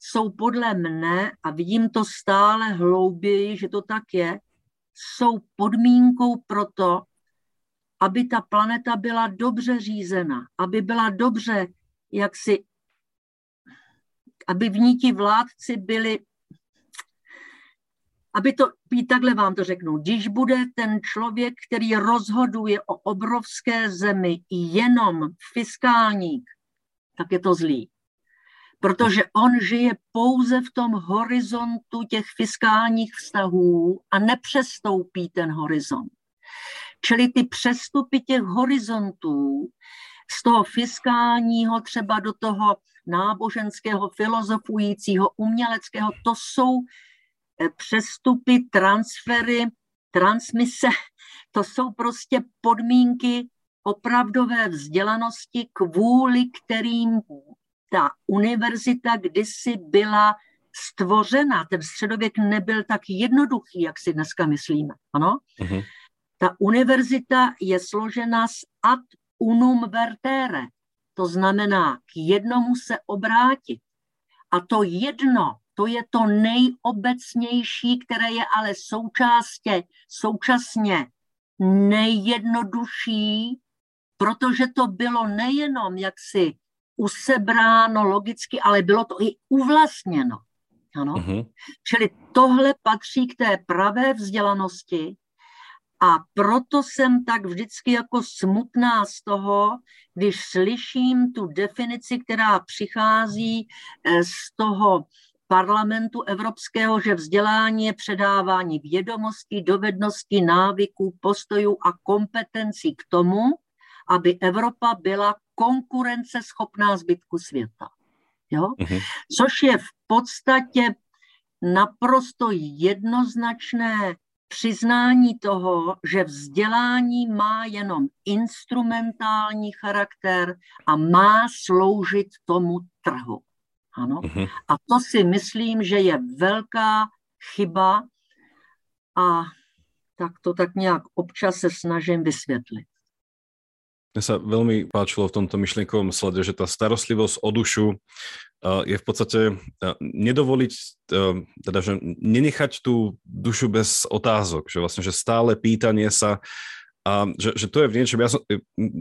[SPEAKER 2] jsou podle mne, a vidím to stále hlouběji, že to tak je, jsou podmínkou pro to, aby ta planeta byla dobře řízena, aby byla dobře, jak si, aby v ní ti vládci byli, aby to, takhle vám to řeknu, když bude ten člověk, který rozhoduje o obrovské zemi jenom fiskálník, tak je to zlý protože on žije pouze v tom horizontu těch fiskálních vztahů a nepřestoupí ten horizont. Čili ty přestupy těch horizontů z toho fiskálního třeba do toho náboženského, filozofujícího, uměleckého, to jsou eh, přestupy, transfery, transmise, to jsou prostě podmínky opravdové vzdělanosti, kvůli kterým ta univerzita kdysi byla stvořena, ten středověk nebyl tak jednoduchý, jak si dneska myslíme. Ano? Uh-huh. Ta univerzita je složena z ad unum vertere, to znamená k jednomu se obrátit. A to jedno, to je to nejobecnější, které je ale součástě, současně nejjednodušší, protože to bylo nejenom jaksi usebráno logicky, ale bylo to i uvlastněno. Ano? Uh-huh. Čili tohle patří k té pravé vzdělanosti a proto jsem tak vždycky jako smutná z toho, když slyším tu definici, která přichází eh, z toho parlamentu evropského, že vzdělání je předávání vědomostí, dovedností, návyků, postojů a kompetencí k tomu, aby Evropa byla konkurenceschopná zbytku světa. Jo? Mm-hmm. Což je v podstatě naprosto jednoznačné přiznání toho, že vzdělání má jenom instrumentální charakter a má sloužit tomu trhu. Ano? Mm-hmm. A to si myslím, že je velká chyba a tak to tak nějak občas se snažím vysvětlit.
[SPEAKER 1] Mne sa veľmi páčilo v tomto myšlienkovom slede, že tá starostlivosť o dušu uh, je v podstate uh, nedovoliť, uh, teda že nenechať tú dušu bez otázok, že vlastne, že stále pýtanie sa a že, že to je v niečom, ja, som,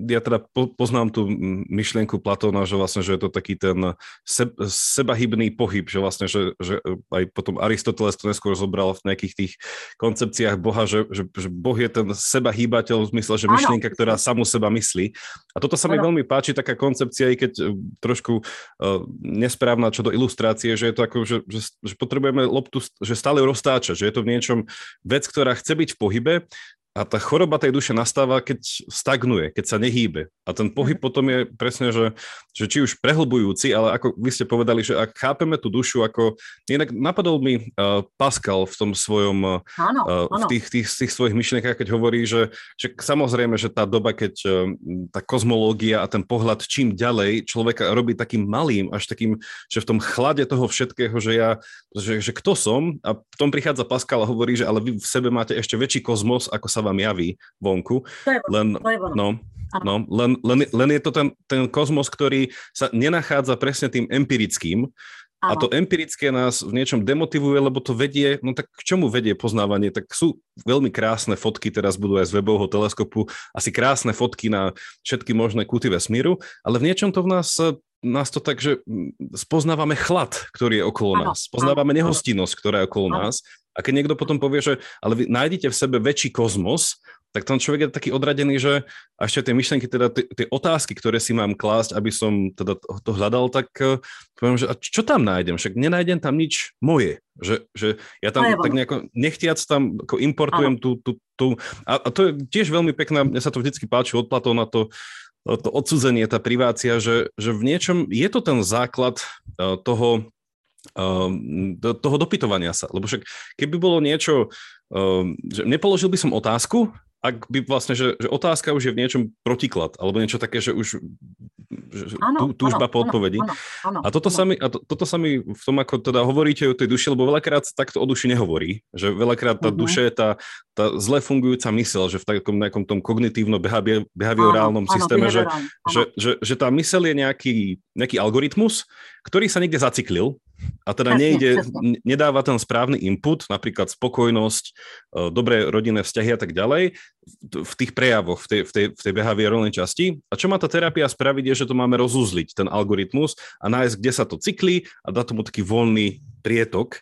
[SPEAKER 1] ja teda po, poznám tú myšlienku Platóna, že vlastne, že je to taký ten se, sebahybný pohyb, že vlastne, že, že aj potom Aristoteles to neskôr zobral v nejakých tých koncepciách Boha, že, že, že Boh je ten sebahýbateľ v zmysle, že myšlienka, ktorá samu seba myslí. A toto sa mi veľmi páči, taká koncepcia, i keď e, trošku uh, nesprávna čo do ilustrácie, že je to ako, že, že, že potrebujeme loptu, že stále roztáčať, že je to v niečom vec, ktorá chce byť v pohybe, a tá choroba tej duše nastáva, keď stagnuje, keď sa nehýbe. A ten pohyb mhm. potom je presne, že, že či už prehlbujúci, ale ako vy ste povedali, že ak chápeme tú dušu ako... Inak napadol mi uh, Pascal v tom svojom... Áno, uh. V tých, tých, tých svojich myšlienkach, keď hovorí, že, že samozrejme, že tá doba, keď uh, tá kozmológia a ten pohľad čím ďalej človeka robí takým malým, až takým, že v tom chlade toho všetkého, že ja, že, že kto som, a v tom prichádza Pascal a hovorí, že ale vy v sebe máte ešte väčší kozmos, ako sa vám javí vonku. To je, len, to je no, no, len, len, len je to ten, ten kozmos, ktorý sa nenachádza presne tým empirickým, a to empirické nás v niečom demotivuje, lebo to vedie, no tak k čomu vedie poznávanie? Tak sú veľmi krásne fotky, teraz budú aj z webového teleskopu, asi krásne fotky na všetky možné kúty vesmíru, ale v niečom to v nás nás to tak, že spoznávame chlad, ktorý je okolo ano, nás. Spoznávame ano, nehostinnosť, ktorá je okolo ano. nás. A keď niekto potom povie, že ale vy nájdete v sebe väčší kozmos, tak ten človek je taký odradený, že a ešte tie myšlenky, teda tie otázky, ktoré si mám klásť, aby som teda to hľadal, tak uh, poviem, že a čo tam nájdem? Však nenájdem tam nič moje. Že, že ja tam tak nejako nechtiac tam ako importujem tú, tú, tú a, a to je tiež veľmi pekná, mne sa to vždycky páči od Platóna, to, to odsudzenie, tá privácia, že, že v niečom je to ten základ uh, toho, uh, toho dopytovania sa. Lebo však keby bolo niečo, uh, že nepoložil by som otázku ak by vlastne, že, že otázka už je v niečom protiklad, alebo niečo také, že už že ano, tú, túžba ano, po odpovedi. Ano, ano, a, toto, ano. Sa mi, a to, toto sa mi v tom, ako teda hovoríte o tej duši, lebo veľakrát takto o duši nehovorí, že veľakrát tá uh-huh. duše je tá, tá zle fungujúca mysel, že v takom nejakom tom kognitívno-behaviorálnom systéme, že, že, že, že tá mysel je nejaký, nejaký algoritmus, ktorý sa niekde zaciklil a teda nejde, nedáva ten správny input, napríklad spokojnosť, e, dobré rodinné vzťahy a tak ďalej, v tých prejavoch, v tej, v tej, v tej behaviorálnej časti. A čo má tá terapia spraviť, je, že to máme rozuzliť, ten algoritmus a nájsť, kde sa to cyklí a dať tomu taký voľný prietok.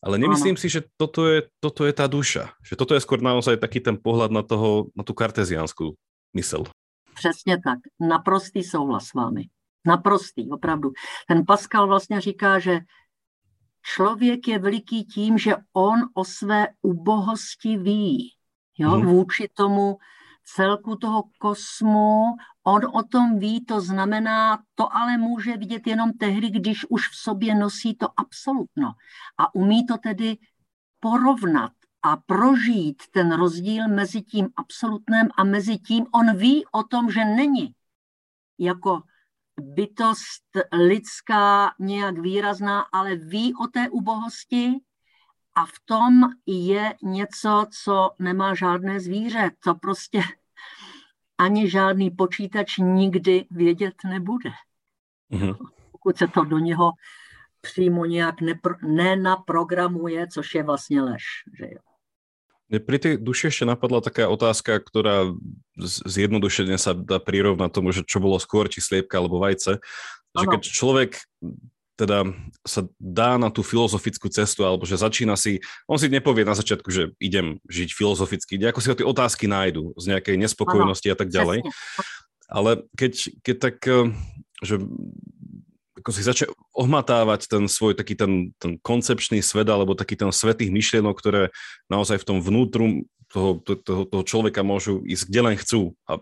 [SPEAKER 1] Ale nemyslím ano. si, že toto je, toto je tá duša. Že toto je skôr naozaj taký ten pohľad na, toho, na tú karteziánsku mysel.
[SPEAKER 2] Přesně tak. Naprostý souhlas s vámi. Naprostý, opravdu. Ten Pascal vlastně říká, že člověk je veliký tím, že on o své ubohosti ví. Jo, hmm. vůči tomu celku toho kosmu, on o tom ví, to znamená, to ale může vidět jenom tehdy, když už v sobě nosí to absolutno. A umí to tedy porovnat a prožít ten rozdíl mezi tím absolutném a mezi tím. On ví o tom, že není jako bytost lidská nějak výrazná, ale ví o té ubohosti a v tom je něco, co nemá žádné zvíře. To prostě ani žádný počítač nikdy vědět nebude. Mm-hmm. Pokud se to do něho přímo nějak nepro, nenaprogramuje, což je vlastně lež. Že jo.
[SPEAKER 1] Pri tej duši ešte napadla taká otázka, ktorá zjednodušene sa dá prirovnať tomu, že čo bolo skôr, či sliepka alebo vajce. Že keď človek teda sa dá na tú filozofickú cestu, alebo že začína si, on si nepovie na začiatku, že idem žiť filozoficky, ako si ho tie otázky nájdu z nejakej nespokojnosti a tak ďalej. Ale keď, keď tak, eh, že ako si začne ohmatávať ten svoj taký ten, ten koncepčný svet alebo taký ten svet tých myšlienok, ktoré naozaj v tom vnútru toho, toho, toho človeka môžu ísť kde len chcú a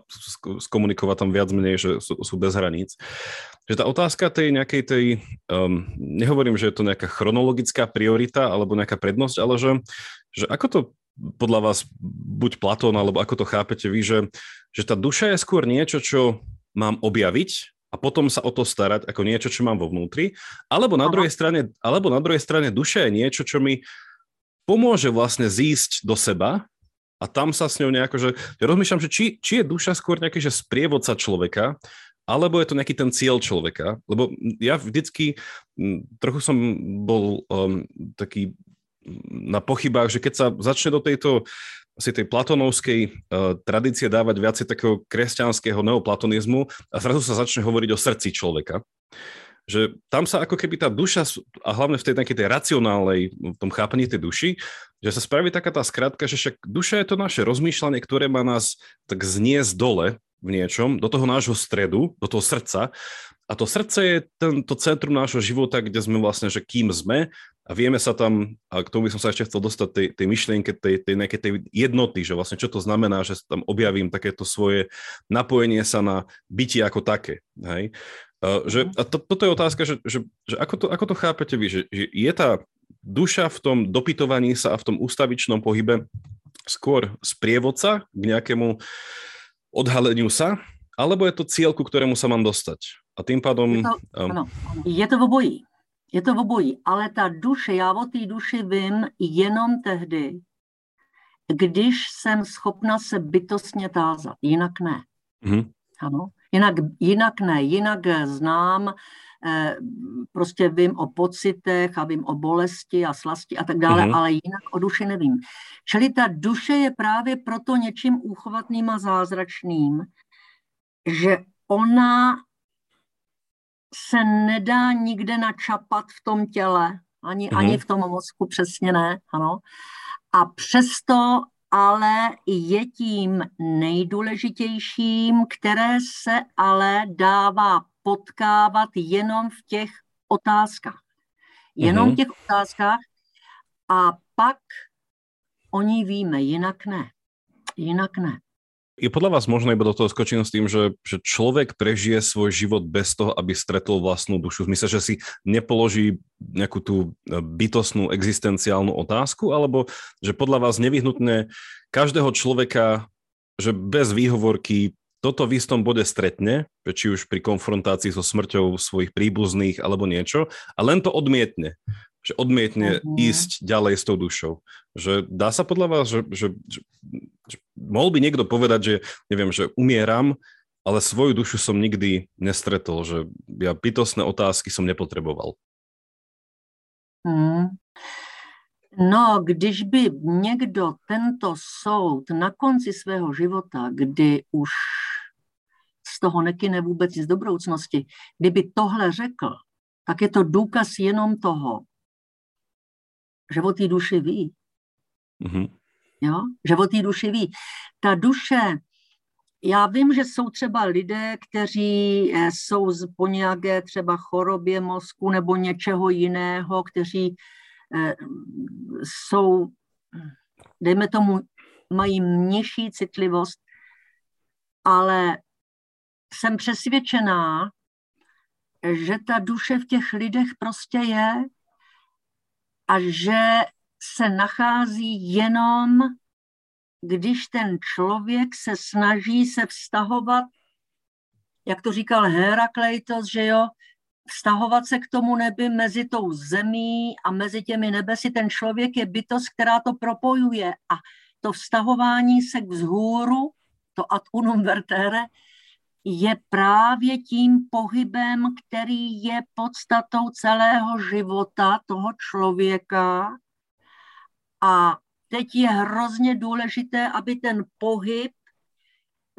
[SPEAKER 1] skomunikovať tam viac menej, že sú, sú bez hraníc. Že tá otázka tej nejakej tej, um, nehovorím, že je to nejaká chronologická priorita alebo nejaká prednosť, ale že, že ako to podľa vás, buď Platón, alebo ako to chápete vy, že, že tá duša je skôr niečo, čo mám objaviť a potom sa o to starať ako niečo, čo mám vo vnútri, alebo na, druhej strane, alebo na druhej strane duša je niečo, čo mi pomôže vlastne zísť do seba a tam sa s ňou nejako, že ja rozmýšľam, že či, či je duša skôr nejaký, že sprievodca človeka, alebo je to nejaký ten cieľ človeka, lebo ja vždycky, trochu som bol um, taký na pochybách, že keď sa začne do tejto asi tej platonovskej uh, tradície dávať viacej takého kresťanského neoplatonizmu a zrazu sa začne hovoriť o srdci človeka. Že tam sa ako keby tá duša, a hlavne v tej takej tej racionálnej, v tom chápaní tej duši, že sa spraví taká tá skratka, že však duša je to naše rozmýšľanie, ktoré má nás tak zniesť dole v niečom, do toho nášho stredu, do toho srdca. A to srdce je tento centrum nášho života, kde sme vlastne, že kým sme a vieme sa tam, a k tomu by som sa ešte chcel dostať, tej, tej myšlienke, tej, tej nejakej tej jednoty, že vlastne čo to znamená, že tam objavím takéto svoje napojenie sa na bytie ako také. Hej? Uh, že, a to, toto je otázka, že, že, že ako, to, ako to chápete vy, že, že je tá duša v tom dopytovaní sa a v tom ústavičnom pohybe skôr sprievodca k nejakému odhaleniu sa, alebo je to cieľ, ku ktorému sa mám dostať? A tým pádom...
[SPEAKER 2] Je to, um, ano, je to v obojí. Je to obojí, ale ta duše, já o té duši vím jenom tehdy, když jsem schopna se bytostně tázat, jinak ne. Mm-hmm. Ano, jinak, jinak ne, jinak znám, eh, prostě vím o pocitech a vím o bolesti a slasti a tak dále, mm-hmm. ale jinak o duši nevím. Čili ta duše je právě proto něčím úchovatným a zázračným, že ona se nedá nikde načapat v tom těle, ani, mm-hmm. ani v tom mozku, přesně ne, ano. A přesto ale je tím nejdůležitějším, které se ale dává potkávat jenom v těch otázkách. Jenom mm-hmm. v těch otázkách a pak o ní víme, jinak ne. Jinak ne.
[SPEAKER 1] Je podľa vás možné, iba do toho skočím s tým, že, že človek prežije svoj život bez toho, aby stretol vlastnú dušu? Myslím, že si nepoloží nejakú tú e, bytostnú existenciálnu otázku, alebo že podľa vás nevyhnutne každého človeka, že bez výhovorky toto v istom bode stretne, či už pri konfrontácii so smrťou svojich príbuzných alebo niečo, a len to odmietne že odmietne uh-huh. ísť ďalej s tou dušou. Že dá sa podľa vás, že, že, že, že mohol by niekto povedať, že neviem, že umieram, ale svoju dušu som nikdy nestretol, že ja bytostné otázky som nepotreboval.
[SPEAKER 2] Hmm. No, když by někdo tento soud na konci svého života, kdy už z toho nekyne vůbec nic do budoucnosti, kdyby tohle řekl, tak je to důkaz jenom toho, že o té duši ví. Mm-hmm. Jo? Že o té duši ví. Ta duše, já vím, že jsou třeba lidé, kteří eh, jsou po nějaké třeba chorobě mozku nebo něčeho jiného, kteří eh, jsou, dejme tomu, mají nižší citlivost, ale jsem přesvědčená, že ta duše v těch lidech prostě je a že se nachází jenom, když ten člověk se snaží se vztahovat, jak to říkal Herakleitos, že jo, vztahovat se k tomu nebi mezi tou zemí a mezi těmi nebesy. Ten člověk je bytost, která to propojuje a to vztahování se k vzhůru, to ad unum vertere, je právě tím pohybem, který je podstatou celého života toho člověka. A teď je hrozně důležité, aby ten pohyb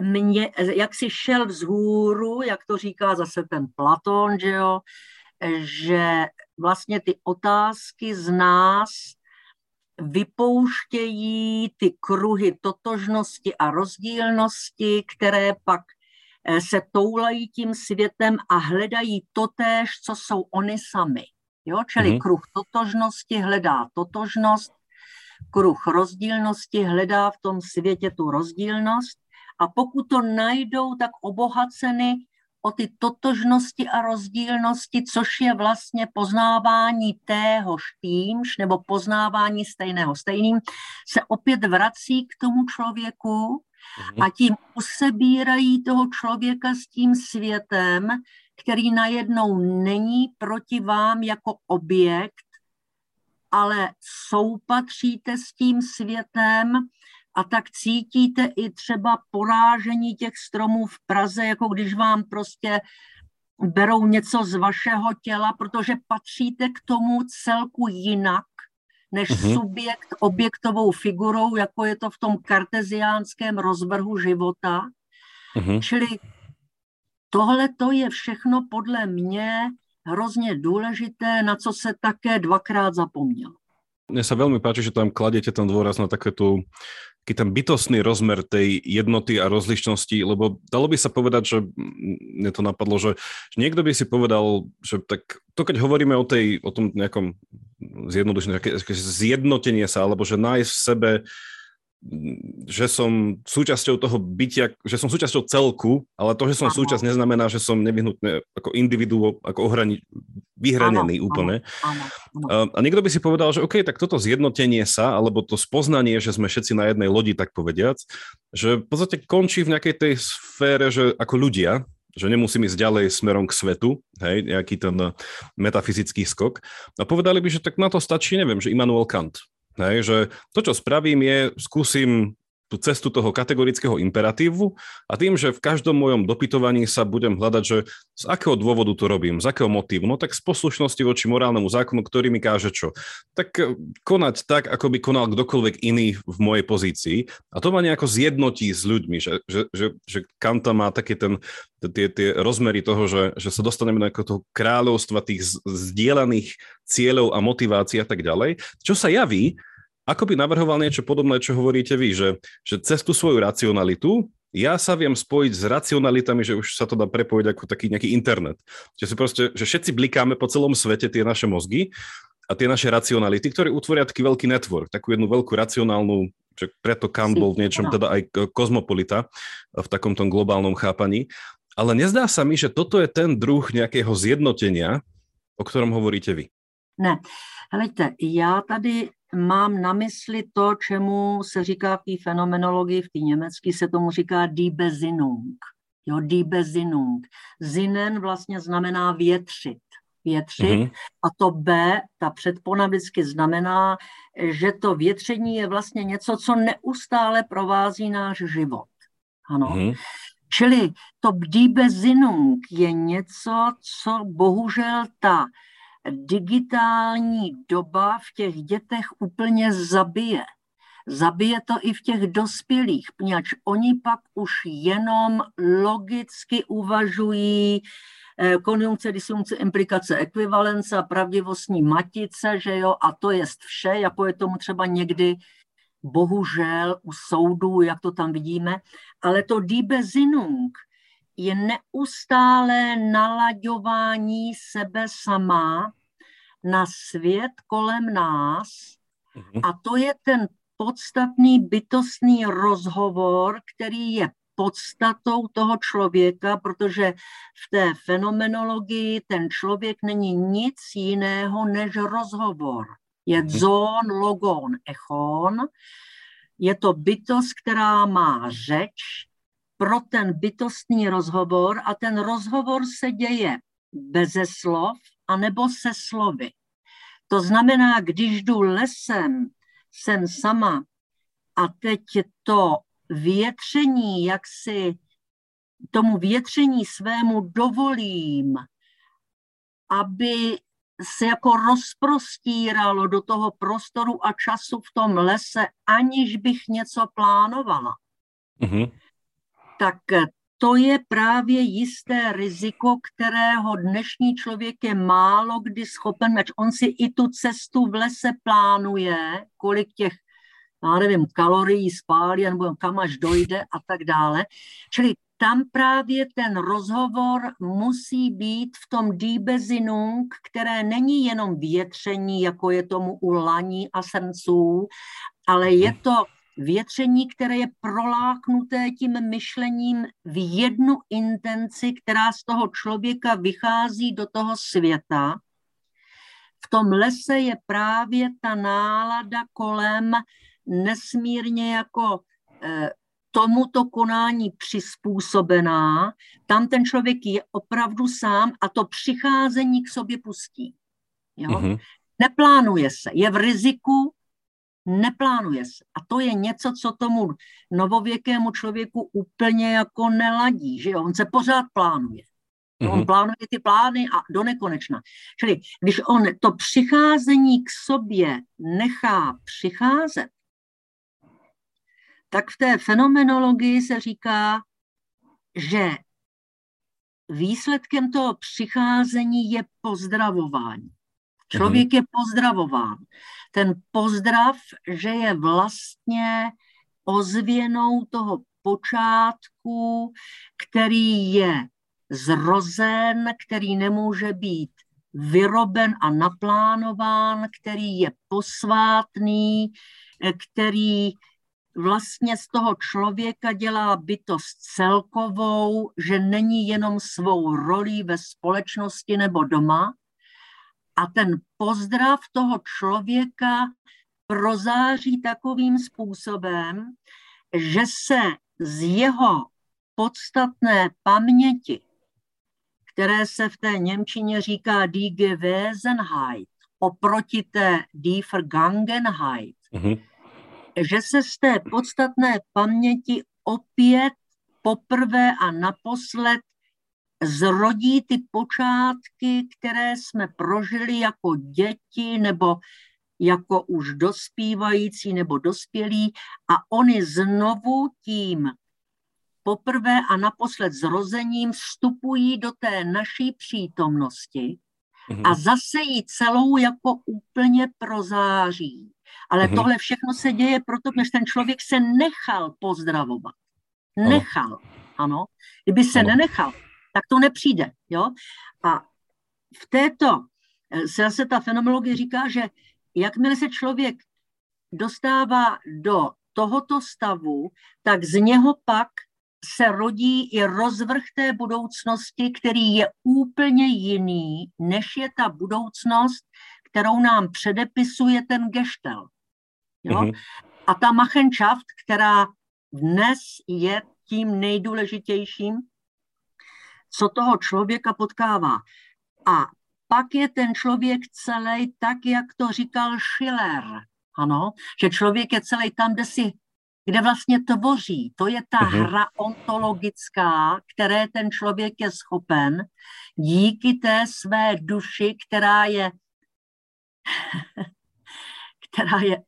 [SPEAKER 2] mě, jak si šel vzhůru, jak to říká zase ten Platon, že, jo, že vlastně ty otázky z nás vypouštějí ty kruhy totožnosti a rozdílnosti, které pak se toulají tím světem a hledají totéž, co jsou oni sami. Jo? Čili mm-hmm. kruh totožnosti hledá totožnost, kruh rozdílnosti hledá v tom světě tu rozdílnost a pokud to najdou, tak obohaceny o ty totožnosti a rozdílnosti, což je vlastně poznávání téhož týmž nebo poznávání stejného stejným, se opět vrací k tomu člověku a mhm. tím usebírají toho člověka s tím světem, který najednou není proti vám jako objekt, ale soupatříte s tím světem a tak cítíte i třeba porážení těch stromů v Praze, jako když vám prostě berou něco z vašeho těla, protože patříte k tomu celku jinak, než mm-hmm. subjekt objektovou figurou, jako je to v tom karteziánském rozvrhu života. Mm-hmm. Čili tohle to je všechno podle mě hrozně důležité, na co se také dvakrát zapomněl.
[SPEAKER 1] Mne sa veľmi páči, že tam kladete ten dôraz na takéto taký ten bytostný rozmer tej jednoty a rozlišnosti, lebo dalo by sa povedať, že mne to napadlo, že, že niekto by si povedal, že tak to keď hovoríme o, tej, o tom nejakom zjednodušení, zjednotenie sa, alebo že nájsť v sebe že som súčasťou toho bytia, že som súčasťou celku, ale to, že som súčasť, neznamená, že som nevyhnutne ako individuo, ako ohrani, vyhranený ano, úplne. Ano, ano. A niekto by si povedal, že OK, tak toto zjednotenie sa, alebo to spoznanie, že sme všetci na jednej lodi, tak povediac, že v podstate končí v nejakej tej sfére, že ako ľudia, že nemusím ísť ďalej smerom k svetu, hej, nejaký ten metafyzický skok. A povedali by, že tak na to stačí, neviem, že Immanuel Kant, Hej, že to, čo spravím, je skúsim tú cestu toho kategorického imperatívu a tým, že v každom mojom dopytovaní sa budem hľadať, že z akého dôvodu to robím, z akého motívu, no tak z poslušnosti voči morálnemu zákonu, ktorý mi káže čo. Tak e, konať tak, ako by konal kdokoľvek iný v mojej pozícii a to ma nejako zjednotí s ľuďmi, že, že, že, že Kanta má taký ten, tie, tie rozmery toho, že, že sa dostaneme do toho kráľovstva tých zdieľaných cieľov a motivácií a tak ďalej, čo sa javí, ako by navrhoval niečo podobné, čo hovoríte vy, že, že cez tú svoju racionalitu ja sa viem spojiť s racionalitami, že už sa to dá prepojiť ako taký nejaký internet. Že, si proste, že všetci blikáme po celom svete tie naše mozgy a tie naše racionality, ktoré utvoria taký veľký network, takú jednu veľkú racionálnu, že preto Kant bol v niečom teda aj kozmopolita v takom tom globálnom chápaní. Ale nezdá sa mi, že toto je ten druh nejakého zjednotenia, o ktorom hovoríte vy.
[SPEAKER 2] Ne, helejte, já tady mám na mysli to, čemu se říká v té fenomenologii, v té německé se tomu říká die Bezinnung. Jo, die Bezinnung. Zinen vlastně znamená větřit. Větřit. Mm-hmm. A to B, ta předpona vždycky znamená, že to větření je vlastně něco, co neustále provází náš život. Ano. Mm-hmm. Čili to die Bezinnung je něco, co bohužel ta digitální doba v těch dětech úplně zabije. Zabije to i v těch dospělých, poněvadž oni pak už jenom logicky uvažují eh, konjunkce, disjunkce, implikace, ekvivalence a pravdivostní matice, že jo, a to je vše, jako je tomu třeba někdy bohužel u soudů, jak to tam vidíme, ale to Die je neustálé nalaďování sebe sama na svět kolem nás mm-hmm. a to je ten podstatný bytostný rozhovor, který je podstatou toho člověka, protože v té fenomenologii ten člověk není nic jiného než rozhovor. Je mhm. zón, logon, echon. Je to bytost, která má řeč pro ten bytostný rozhovor a ten rozhovor se děje beze slov, anebo se slovy. To znamená, když jdu lesem, jsem sama a teď to větření, jak si tomu větření svému dovolím, aby se jako rozprostíralo do toho prostoru a času v tom lese, aniž bych něco plánovala. Mm-hmm. Tak to je právě jisté riziko, kterého dnešní člověk je málo kdy schopen, ať on si i tu cestu v lese plánuje, kolik těch, já nevím, kalorií spálí, nebo kam až dojde a tak dále. Čili tam právě ten rozhovor musí být v tom dýbezinung, které není jenom větření, jako je tomu u laní a srnců, ale je to větření, které je proláknuté tím myšlením v jednu intenci, která z toho člověka vychází do toho světa. V tom lese je právě ta nálada kolem nesmírně jako eh, tomuto konání přizpůsobená. Tam ten člověk je opravdu sám a to přicházení k sobě pustí. Jo? Mm-hmm. Neplánuje se, je v riziku, neplánuje se. A to je něco, co tomu novověkému člověku úplně jako neladí, že jo? On se pořád plánuje. Mm-hmm. On plánuje ty plány a do nekonečna. Čili když on to přicházení k sobě nechá přicházet, tak v té fenomenologii se říká, že výsledkem toho přicházení je pozdravování. Člověk je pozdravován. Ten pozdrav, že je vlastně ozvěnou toho počátku, který je zrozen, který nemůže být vyroben a naplánován, který je posvátný, který vlastně z toho člověka dělá bytost celkovou, že není jenom svou rolí ve společnosti nebo doma, a ten pozdrav toho člověka prozáří takovým způsobem, že se z jeho podstatné paměti, které se v té Němčině říká die Gewesenheit, oproti té die Vergangenheit, mm-hmm. že se z té podstatné paměti opět poprvé a naposled zrodí ty počátky, které jsme prožili jako děti nebo jako už dospívající nebo dospělí a oni znovu tím poprvé a naposled zrozením vstupují do té naší přítomnosti mm-hmm. a zase ji celou jako úplně prozáří. Ale mm-hmm. tohle všechno se děje proto, že ten člověk se nechal pozdravovat. Nechal, ano. Kdyby se ano. nenechal, tak to nepřijde. Jo? A v této eh, se zase ta fenomenologie říká, že jakmile se člověk dostává do tohoto stavu, tak z něho pak se rodí i rozvrh té budoucnosti, který je úplně jiný, než je ta budoucnost, kterou nám předepisuje ten geštel. Jo? Mm-hmm. A ta Machenschaft, která dnes je tím nejdůležitějším, co toho člověka potkává. A pak je ten člověk celý tak, jak to říkal Schiller. Ano, že člověk je celý tam, kde si kde vlastně tvoří. To je ta uh-huh. hra ontologická, které ten člověk je schopen díky té své duši, která je která je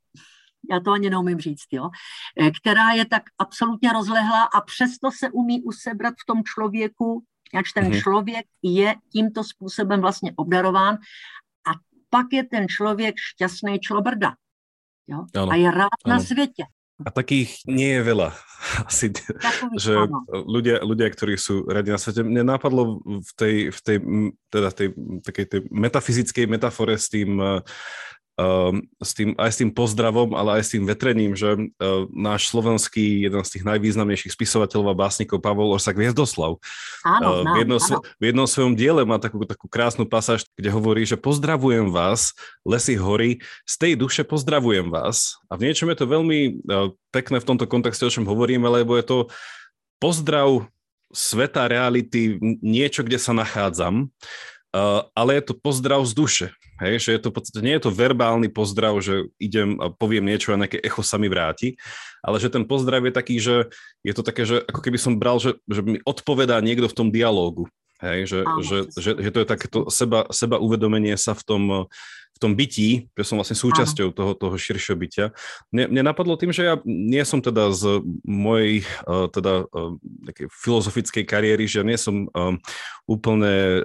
[SPEAKER 2] já to ani neumím říct, jo, která je tak absolutně rozlehlá a přesto se umí usebrat v tom člověku ač ten mm-hmm. člověk je tímto způsobem vlastně obdarován a pak je ten člověk šťastný člobrda. Jo? Ano, a je rád ano. na světě.
[SPEAKER 1] A takých nie je veľa. Asi, Takový, že ľudia, ľudia, ktorí sú radi na svete, mne napadlo v tej, v tej, teda tej, takej tej metafyzickej metafore s tým Ehm, s tým, aj s tým pozdravom, ale aj s tým vetrením, že uh, náš slovenský, jeden z tých najvýznamnejších spisovateľov a básnikov Pavol Orsak Viezdoslav
[SPEAKER 2] áno, uh,
[SPEAKER 1] v, jednom, áno. v jednom svojom diele má takú, takú krásnu pasáž, kde hovorí, že pozdravujem vás, lesy hory, z tej duše pozdravujem vás. A v niečom je to veľmi uh, pekné v tomto kontexte, o čom hovoríme, lebo je to pozdrav sveta, reality, niečo, kde sa nachádzam, ale je to pozdrav z duše. Hej, že je to nie je to verbálny pozdrav, že idem a poviem niečo a nejaké echo sa mi vráti, ale že ten pozdrav je taký, že je to také, že ako keby som bral, že, že mi odpovedá niekto v tom dialógu. Hej, že, že, že, že to je takéto seba, seba uvedomenie sa v tom, v tom bytí, že som vlastne súčasťou toho, toho širšieho bytia. Mne, mne napadlo tým, že ja nie som teda z mojej uh, teda, uh, filozofickej kariéry, že nie som uh, úplne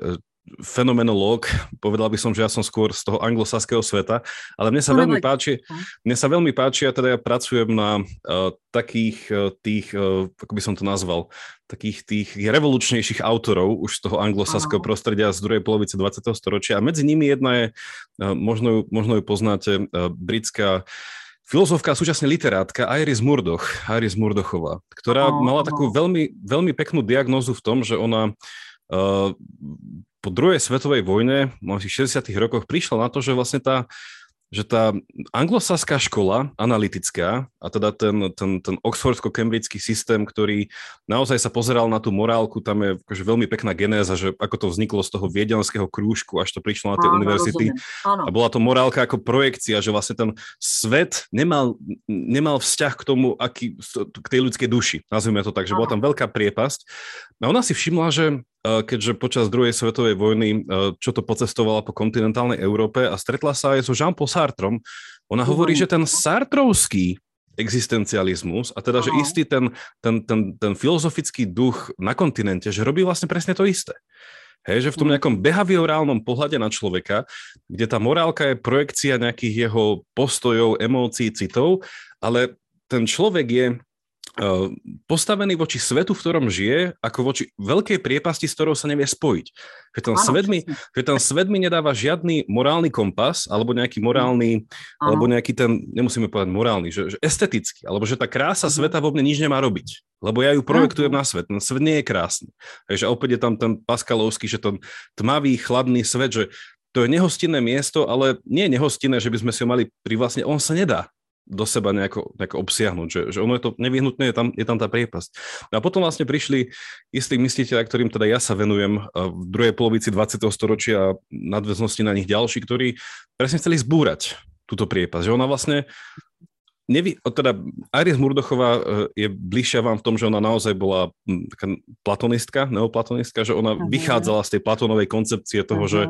[SPEAKER 1] fenomenológ, povedal by som, že ja som skôr z toho anglosaského sveta, ale mne sa no, veľmi páči, mne sa veľmi páči, ja teda ja pracujem na uh, takých uh, tých, uh, ako by som to nazval, takých tých revolučnejších autorov už z toho anglosaského uh-huh. prostredia z druhej polovice 20. storočia a medzi nimi jedna je, uh, možno, možno ju poznáte, uh, britská filozofka a súčasne literátka Iris Murdoch, Iris Murdochová, ktorá uh-huh. mala takú veľmi, veľmi peknú diagnózu v tom, že ona uh, po druhej svetovej vojne, v 60. rokoch, prišla na to, že vlastne tá že tá anglosaská škola analytická, a teda ten, ten, ten oxfordsko-cambridský systém, ktorý naozaj sa pozeral na tú morálku, tam je akože veľmi pekná genéza, že ako to vzniklo z toho viedenského krúžku, až to prišlo na tie Áno, univerzity. A bola to morálka ako projekcia, že vlastne ten svet nemal, nemal vzťah k tomu, aký, k tej ľudskej duši, nazvime to tak, že Áno. bola tam veľká priepasť. A ona si všimla, že keďže počas druhej svetovej vojny, čo to pocestovala po kontinentálnej Európe a stretla sa aj so Jean-Paul Sartrom, ona hovorí, že ten sartrovský existencializmus a teda, že istý ten, ten, ten, ten filozofický duch na kontinente, že robí vlastne presne to isté. Hej, že v tom mhm. nejakom behaviorálnom pohľade na človeka, kde tá morálka je projekcia nejakých jeho postojov, emócií, citov, ale ten človek je Eh, postavený voči svetu, v ktorom žije, ako voči veľkej priepasti, s ktorou sa nevie spojiť. Že ten, ano, svet, mi, že ten svet mi nedáva žiadny morálny kompas, alebo nejaký morálny, ano. alebo nejaký ten, nemusíme povedať morálny, že, že estetický, alebo že tá krása uh-huh. sveta vo mne nič nemá robiť. Lebo ja ju projektujem uh-huh. na svet. Ten svet nie je krásny. Takže opäť je tam ten Paskalovský, že ten tmavý, chladný svet, že to je nehostinné miesto, ale nie je nehostinné, že by sme si ho mali pri vlastne, on sa nedá do seba nejako, nejako obsiahnuť, že, že ono je to nevyhnutné, je tam, je tam tá priepasť. No a potom vlastne prišli istí mysliteľia, ktorým teda ja sa venujem v druhej polovici 20. storočia a nadväznosti na nich ďalší, ktorí presne chceli zbúrať túto priepasť, že ona vlastne nevy, teda Iris Murdochová e, je bližšia vám v tom, že ona naozaj bola taká platonistka, neoplatonistka, že ona vychádzala z tej platonovej koncepcie toho, uh-huh. že,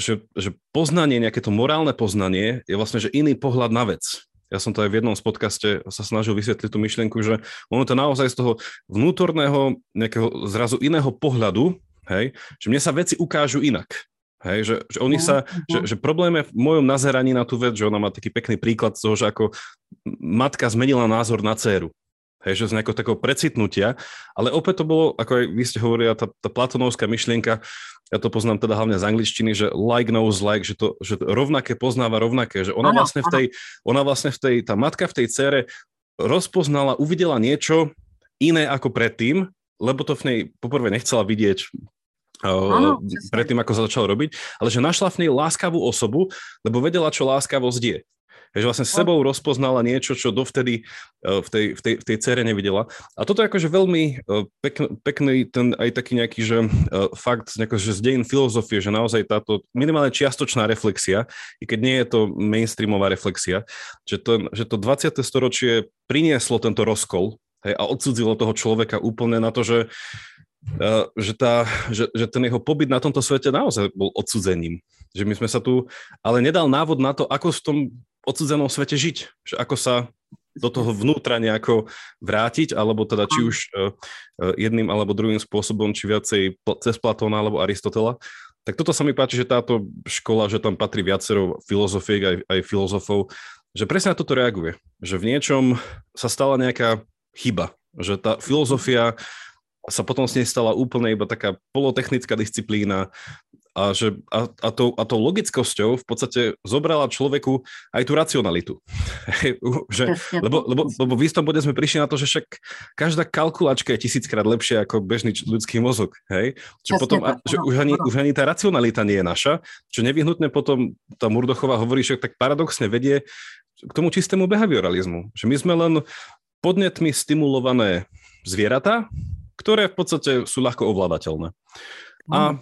[SPEAKER 1] že, že poznanie, nejaké to morálne poznanie je vlastne, že iný pohľad na vec. Ja som to aj v jednom z podcaste sa snažil vysvetliť tú myšlienku, že ono to naozaj z toho vnútorného, nejakého zrazu iného pohľadu, hej, že mne sa veci ukážu inak. Hej, že, že oni sa, že, že problém je v mojom nazeraní na tú vec, že ona má taký pekný príklad z toho, že ako matka zmenila názor na dceru. Hej, že z nejakého takého precitnutia, ale opäť to bolo, ako aj vy ste hovorili, tá, tá platonovská myšlienka, ja to poznám teda hlavne z angličtiny, že like knows like, že to, že to rovnaké poznáva rovnaké, že ona ano, vlastne v tej, ona vlastne v tej, tá matka v tej cere rozpoznala, uvidela niečo iné ako predtým, lebo to v nej poprvé nechcela vidieť Ano, predtým, ako sa začal robiť, ale že našla v nej láskavú osobu, lebo vedela, čo láskavosť je. Takže vlastne s sebou rozpoznala niečo, čo dovtedy v tej, v tej, v tej cere nevidela. A toto je akože veľmi pekný, pekný ten aj taký nejaký, že fakt nejako, že z dejín filozofie, že naozaj táto minimálne čiastočná reflexia, i keď nie je to mainstreamová reflexia, že to, že to 20. storočie prinieslo tento rozkol hej, a odsudzilo toho človeka úplne na to, že že, tá, že, že ten jeho pobyt na tomto svete naozaj bol odsudzením. Že my sme sa tu, ale nedal návod na to, ako v tom odsudzenom svete žiť. Že ako sa do toho vnútra nejako vrátiť, alebo teda či už uh, jedným alebo druhým spôsobom, či viacej cez Platóna alebo Aristotela. Tak toto sa mi páči, že táto škola, že tam patrí viacero filozofiek aj, aj filozofov, že presne na toto reaguje. Že v niečom sa stala nejaká chyba. Že tá filozofia sa potom s nej stala úplne iba taká polotechnická disciplína a, že, a, a, tou, a tou logickosťou v podstate zobrala človeku aj tú racionalitu. že, lebo, lebo, lebo v istom bode sme prišli na to, že však každá kalkulačka je tisíckrát lepšia ako bežný ľudský mozog. Hej? Že, potom, a, že už, ani, už ani tá racionalita nie je naša, čo nevyhnutne potom tá Murdochová hovorí, že tak paradoxne vedie k tomu čistému behavioralizmu. Že my sme len podnetmi stimulované zvieratá, ktoré v podstate sú ľahko ovládateľné. A,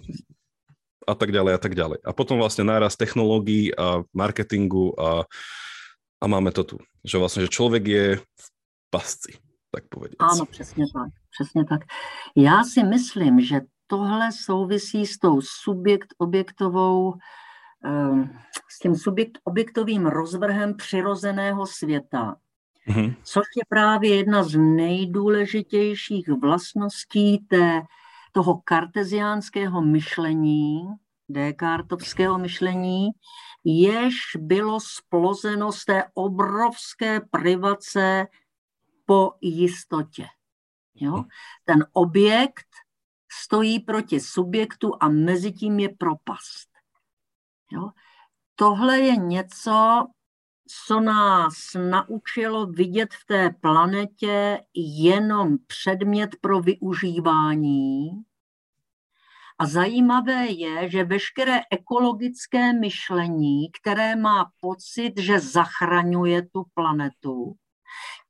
[SPEAKER 1] a tak ďalej a tak ďalej. A potom vlastne náraz technológií a marketingu a, a máme to tu. Že vlastne, že člověk je v pasci, tak povedať.
[SPEAKER 2] Ano, přesně tak, přesně tak. Já si myslím, že tohle souvisí s tou subjekt-objektovou ehm, s tím subjekt-objektovým rozvrhem přirozeného světa, mm-hmm. což je právě jedna z nejdůležitějších vlastností té, toho karteziánského myšlení, Descartovského myšlení, jež bylo splozeno z té obrovské privace po jistotě. Jo? Ten objekt stojí proti subjektu a mezi tím je propast. Jo? Tohle je něco, co nás naučilo vidět v té planetě jenom předmět pro využívání. A zajímavé je, že veškeré ekologické myšlení, které má pocit, že zachraňuje tu planetu,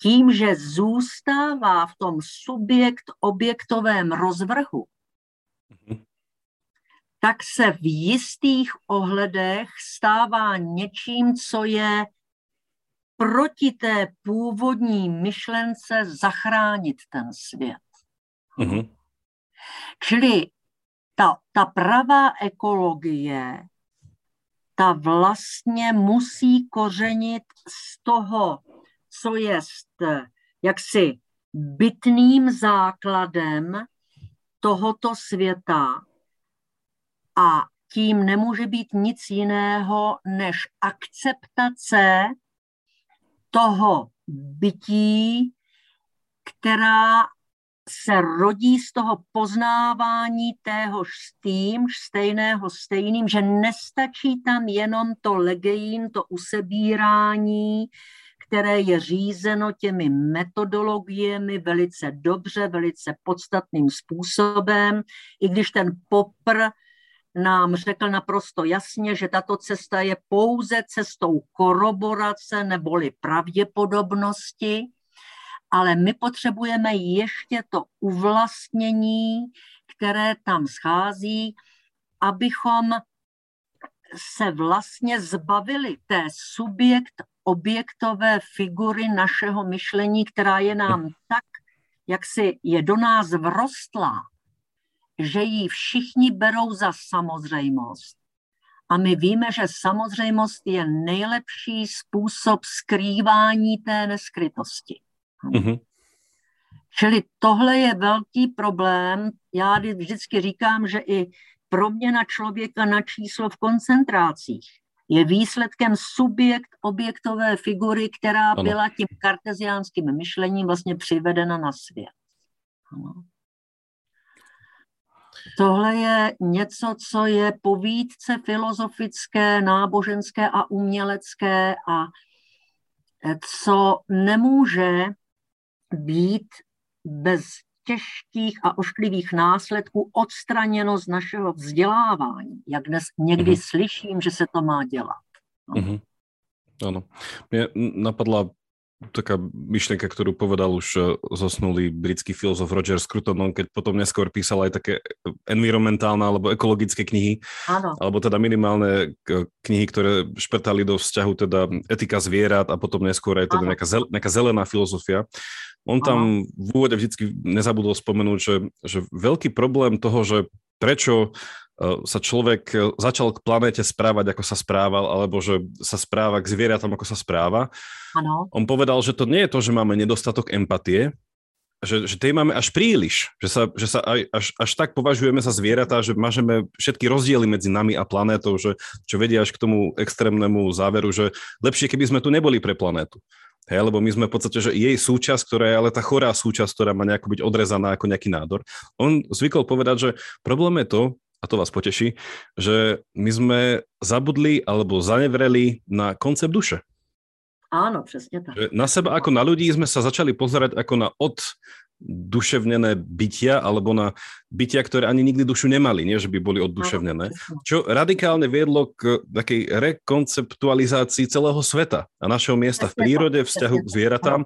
[SPEAKER 2] tím, že zůstává v tom subjekt-objektovém rozvrhu, mm-hmm tak se v jistých ohledech stává něčím, co je proti té původní myšlence zachránit ten svět. Mm-hmm. Čili ta, ta pravá ekologie, ta vlastně musí kořenit z toho, co je jaksi bytným základem tohoto světa a tím nemůže být nic jiného než akceptace toho bytí, která se rodí z toho poznávání téhož s tím, stejného stejným, že nestačí tam jenom to legejín, to usebírání, které je řízeno těmi metodologiemi velice dobře, velice podstatným způsobem, i když ten popr nám řekl naprosto jasně, že tato cesta je pouze cestou koroborace neboli pravděpodobnosti, ale my potřebujeme ještě to uvlastnění, které tam schází, abychom se vlastně zbavili té subjekt objektové figury našeho myšlení, která je nám tak, jak si je do nás vrostlá, že ji všichni berou za samozřejmost. A my víme, že samozřejmost je nejlepší způsob skrývání té neskrytosti. Mm-hmm. Čili tohle je velký problém. Já vždycky říkám, že i proměna člověka na číslo v koncentrácích je výsledkem subjekt objektové figury, která ano. byla tím karteziánským myšlením vlastně přivedena na svět. Ano. Tohle je něco, co je povídce filozofické, náboženské a umělecké a co nemůže být bez těžkých a ošklivých následků odstraněno z našeho vzdělávání, jak dnes někdy mm-hmm. slyším, že se to má dělat. No.
[SPEAKER 1] Mm-hmm. Áno. Mne napadla taká myšlienka, ktorú povedal už eh, zosnulý britský filozof Roger Scruton, on keď potom neskôr písal aj také environmentálne alebo ekologické knihy, ano. alebo teda minimálne knihy, ktoré šprtali do vzťahu teda etika zvierat a potom neskôr aj teda nejaká, zel, nejaká zelená filozofia. On tam v úvode vždycky nezabudol spomenúť, že, že veľký problém toho, že prečo Eh, sa človek eh, začal k planéte správať, ako sa správal, alebo že sa správa k zvieratom, ako sa správa. Ano. On povedal, že to nie je to, že máme nedostatok empatie, že, že tej máme až príliš, že sa, že sa aj, až, až tak považujeme za zvieratá, že mážeme všetky rozdiely medzi nami a planétou, že, čo vedia až k tomu extrémnemu záveru, že lepšie, keby sme tu neboli pre planétu. Hej, lebo my sme v podstate, že jej súčasť, ktorá je ale tá chorá súčasť, ktorá má nejako byť odrezaná ako nejaký nádor. On zvykol povedať, že problém je to, a to vás poteší, že my sme zabudli alebo zanevreli na koncept duše.
[SPEAKER 2] Áno, přesně tak.
[SPEAKER 1] Že na seba ako na ľudí sme sa začali pozerať ako na od duševnené bytia alebo na bytia, ktoré ani nikdy dušu nemali, nie že by boli odduševnené, čo radikálne viedlo k takej rekonceptualizácii celého sveta a našeho miesta v prírode, vzťahu k zvieratám.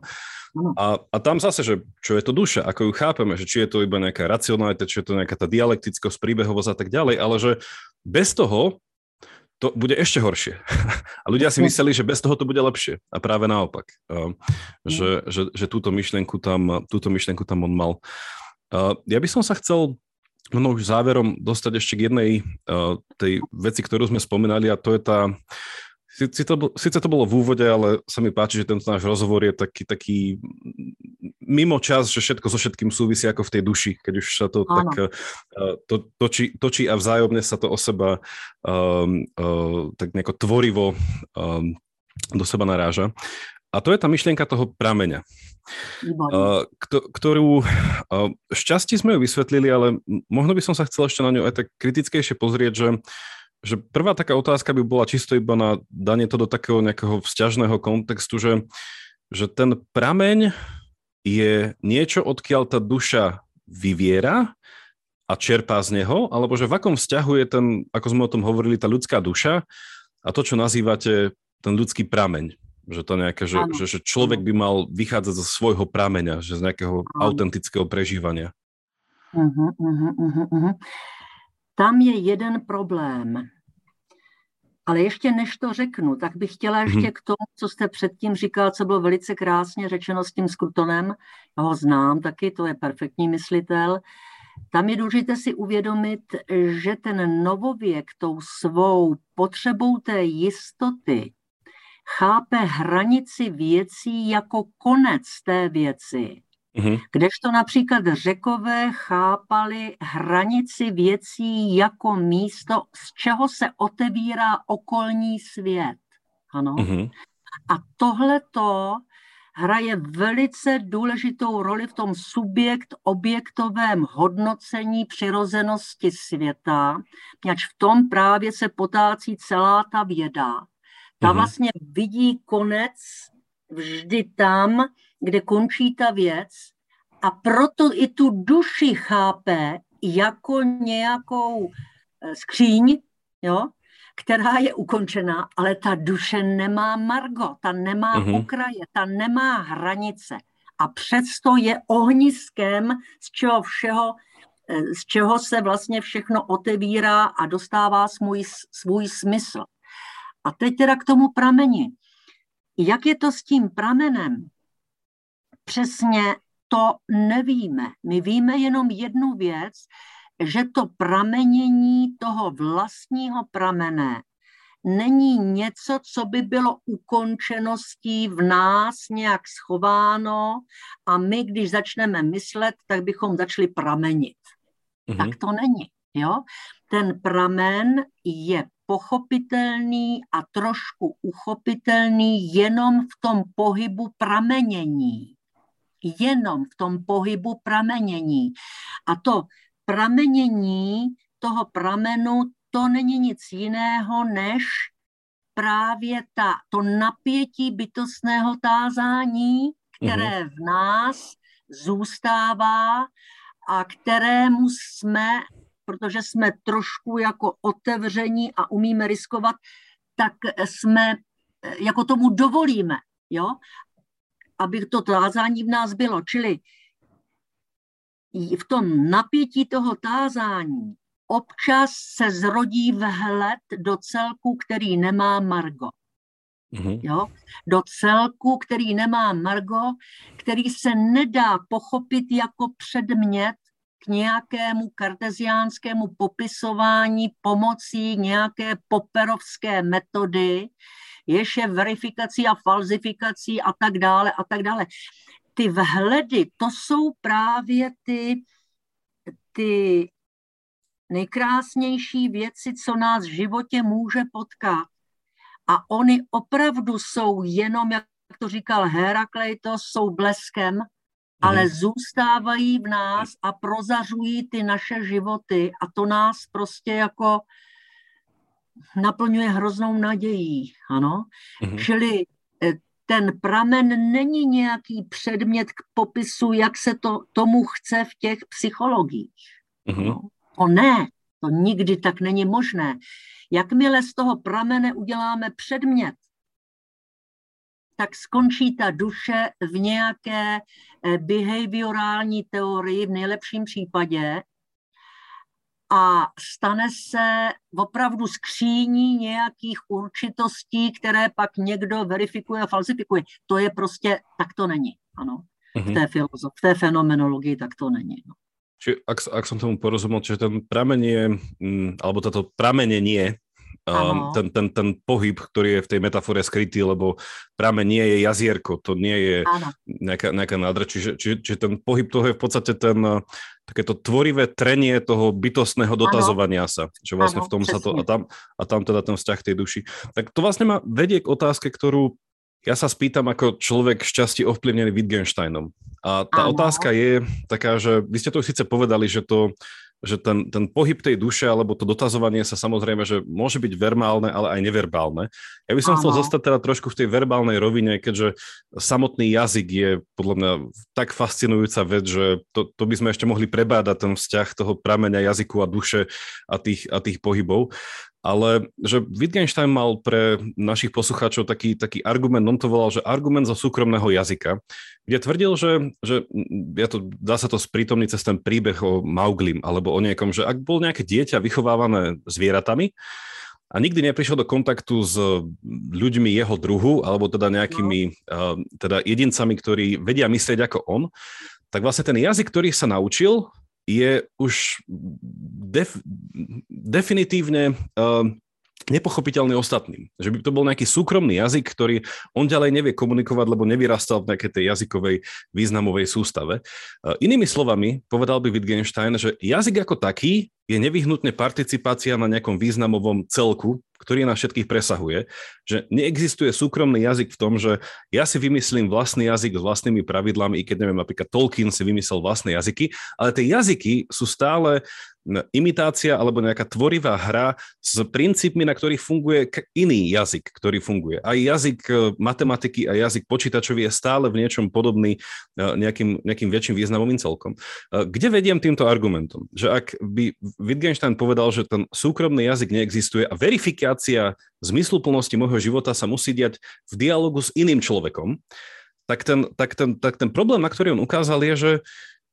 [SPEAKER 1] A, a tam zase, že čo je to duša, ako ju chápeme, že či je to iba nejaká racionalita, či je to nejaká tá dialektickosť, príbehovosť a tak ďalej, ale že bez toho to bude ešte horšie. A ľudia si mysleli, že bez toho to bude lepšie. A práve naopak. Že, že, že túto, myšlenku tam, túto myšlenku tam on mal. Ja by som sa chcel no už záverom dostať ešte k jednej tej veci, ktorú sme spomínali a to je tá Sice to, sice to bolo v úvode, ale sa mi páči, že tento náš rozhovor je taký, taký mimo čas, že všetko so všetkým súvisí ako v tej duši, keď už sa to Áno. tak uh, to, točí, točí a vzájomne sa to o seba um, uh, tak nejako tvorivo um, do seba naráža. A to je tá myšlienka toho prameňa, ktorú uh, šťastí sme ju vysvetlili, ale možno by som sa chcel ešte na ňu aj tak kritickejšie pozrieť, že že prvá taká otázka by bola čisto iba na danie to do takého nejakého vzťažného kontextu, že, že ten prameň je niečo, odkiaľ tá duša vyviera a čerpá z neho, alebo že v akom vzťahu je ten, ako sme o tom hovorili, tá ľudská duša a to, čo nazývate ten ľudský prameň. Že to nejaké, že, že, že človek by mal vychádzať zo svojho prameňa, že z nejakého ano. autentického prežívania. Uh-huh, uh-huh,
[SPEAKER 2] uh-huh. Tam je jeden problém. Ale ještě než to řeknu, tak bych chtěla ještě mhm. k tomu, co jste předtím říkal, co bylo velice krásně řečeno s tím Skrutonem. Já ho znám taky, to je perfektní myslitel. Tam je důležité si uvědomit, že ten novověk tou svou potřebou té jistoty chápe hranici věcí jako konec té věci. Mm-hmm. Kdežto například řekové chápali hranici věcí jako místo, z čeho se otevírá okolní svět. Ano. Mm-hmm. A tohleto hraje velice důležitou roli v tom subjekt-objektovém hodnocení přirozenosti světa, poněvadž v tom právě se potácí celá ta věda. Ta mm-hmm. vlastně vidí konec vždy tam, kde končí ta věc a proto i tu duši chápe jako nějakou eh, skříň, jo, která je ukončená, ale ta duše nemá margo, ta nemá mm-hmm. okraje, ta nemá hranice. A přesto je ohniskem, z čeho všeho, eh, z čeho se vlastně všechno otevírá a dostává svůj, svůj smysl. A teď teda k tomu prameni. Jak je to s tím pramenem? Přesně to nevíme. My víme jenom jednu věc, že to pramenění toho vlastního pramene není něco, co by bylo ukončeností v nás nějak schováno a my, když začneme myslet, tak bychom začali pramenit. Mm-hmm. Tak to není. Jo? Ten pramen je pochopitelný a trošku uchopitelný jenom v tom pohybu pramenění. Jenom v tom pohybu pramenění. A to pramenění toho pramenu, to není nic jiného než právě ta, to napětí bytostného tázání, které mm-hmm. v nás zůstává a kterému jsme, protože jsme trošku jako otevření a umíme riskovat, tak jsme, jako tomu dovolíme, jo, aby to tázání v nás bylo. Čili v tom napětí toho tázání občas se zrodí vhled do celku, který nemá Margo. Mm-hmm. Jo? Do celku, který nemá Margo, který se nedá pochopit jako předmět k nějakému karteziánskému popisování pomocí nějaké poperovské metody, jež je verifikací a falzifikací a tak dále a tak dále. Ty vhledy, to jsou právě ty, ty nejkrásnější věci, co nás v životě může potkat. A oni opravdu jsou jenom, jak to říkal Herakleitos, jsou bleskem, ale mhm. zůstávají v nás a prozařují ty naše životy a to nás prostě jako naplňuje hroznou nadějí, ano. Mm-hmm. Čili eh, ten pramen není nějaký předmět k popisu, jak se to tomu chce v těch psychologiích. Mm-hmm. No. To ne, to nikdy tak není možné. Jakmile z toho pramene uděláme předmět, tak skončí ta duše v nějaké eh, behaviorální teorii, v nejlepším případě, a stane se opravdu skříní nějakých určitostí, které pak někdo verifikuje a falsifikuje. To je prostě, tak to není, ano. Mm-hmm. V té filozof, v té fenomenologii tak to není. No.
[SPEAKER 1] Či ak, ak som tomu porozumel, že ten pramen je, mm, alebo toto pramenenie Um, ten, ten, ten pohyb, ktorý je v tej metafore skrytý, lebo práve nie je jazierko, to nie je nejaká, nejaká nádra, čiže, čiže, čiže ten pohyb toho je v podstate ten uh, takéto tvorivé trenie toho bytostného dotazovania ano. sa, že vlastne ano, v tom presne. sa to, a tam, a tam teda ten vzťah tej duši. Tak to vlastne ma vedie k otázke, ktorú ja sa spýtam ako človek šťastí ovplyvnený Wittgensteinom. A tá ano. otázka je taká, že vy ste to síce povedali, že to že ten, ten pohyb tej duše alebo to dotazovanie sa samozrejme, že môže byť verbálne, ale aj neverbálne. Ja by som Aha. chcel zostať teda trošku v tej verbálnej rovine, keďže samotný jazyk je podľa mňa tak fascinujúca vec, že to, to by sme ešte mohli prebádať ten vzťah toho prameňa jazyku a duše a tých, a tých pohybov ale že Wittgenstein mal pre našich poslucháčov taký, taký argument, on to volal, že argument zo súkromného jazyka, kde tvrdil, že, že ja to, dá sa to sprítomniť cez ten príbeh o Mauglim, alebo o niekom, že ak bol nejaké dieťa vychovávané zvieratami, a nikdy neprišiel do kontaktu s ľuďmi jeho druhu, alebo teda nejakými no. teda jedincami, ktorí vedia myslieť ako on, tak vlastne ten jazyk, ktorý sa naučil, je už def, definitívne uh, nepochopiteľný ostatným. Že by to bol nejaký súkromný jazyk, ktorý on ďalej nevie komunikovať, lebo nevyrastal v nejakej tej jazykovej významovej sústave. Uh, inými slovami, povedal by Wittgenstein, že jazyk ako taký je nevyhnutne participácia na nejakom významovom celku, ktorý nás všetkých presahuje, že neexistuje súkromný jazyk v tom, že ja si vymyslím vlastný jazyk s vlastnými pravidlami, i keď neviem, napríklad Tolkien si vymyslel vlastné jazyky, ale tie jazyky sú stále imitácia alebo nejaká tvorivá hra s princípmi, na ktorých funguje iný jazyk, ktorý funguje. Aj jazyk e, matematiky a jazyk počítačový je stále v niečom podobný e, nejakým, nejakým väčším významovým celkom. E, kde vediem týmto argumentom? Že ak by Wittgenstein povedal, že ten súkromný jazyk neexistuje a verifikácia zmysluplnosti môjho života sa musí diať v dialogu s iným človekom, tak ten, tak ten, tak ten problém, na ktorý on ukázal, je, že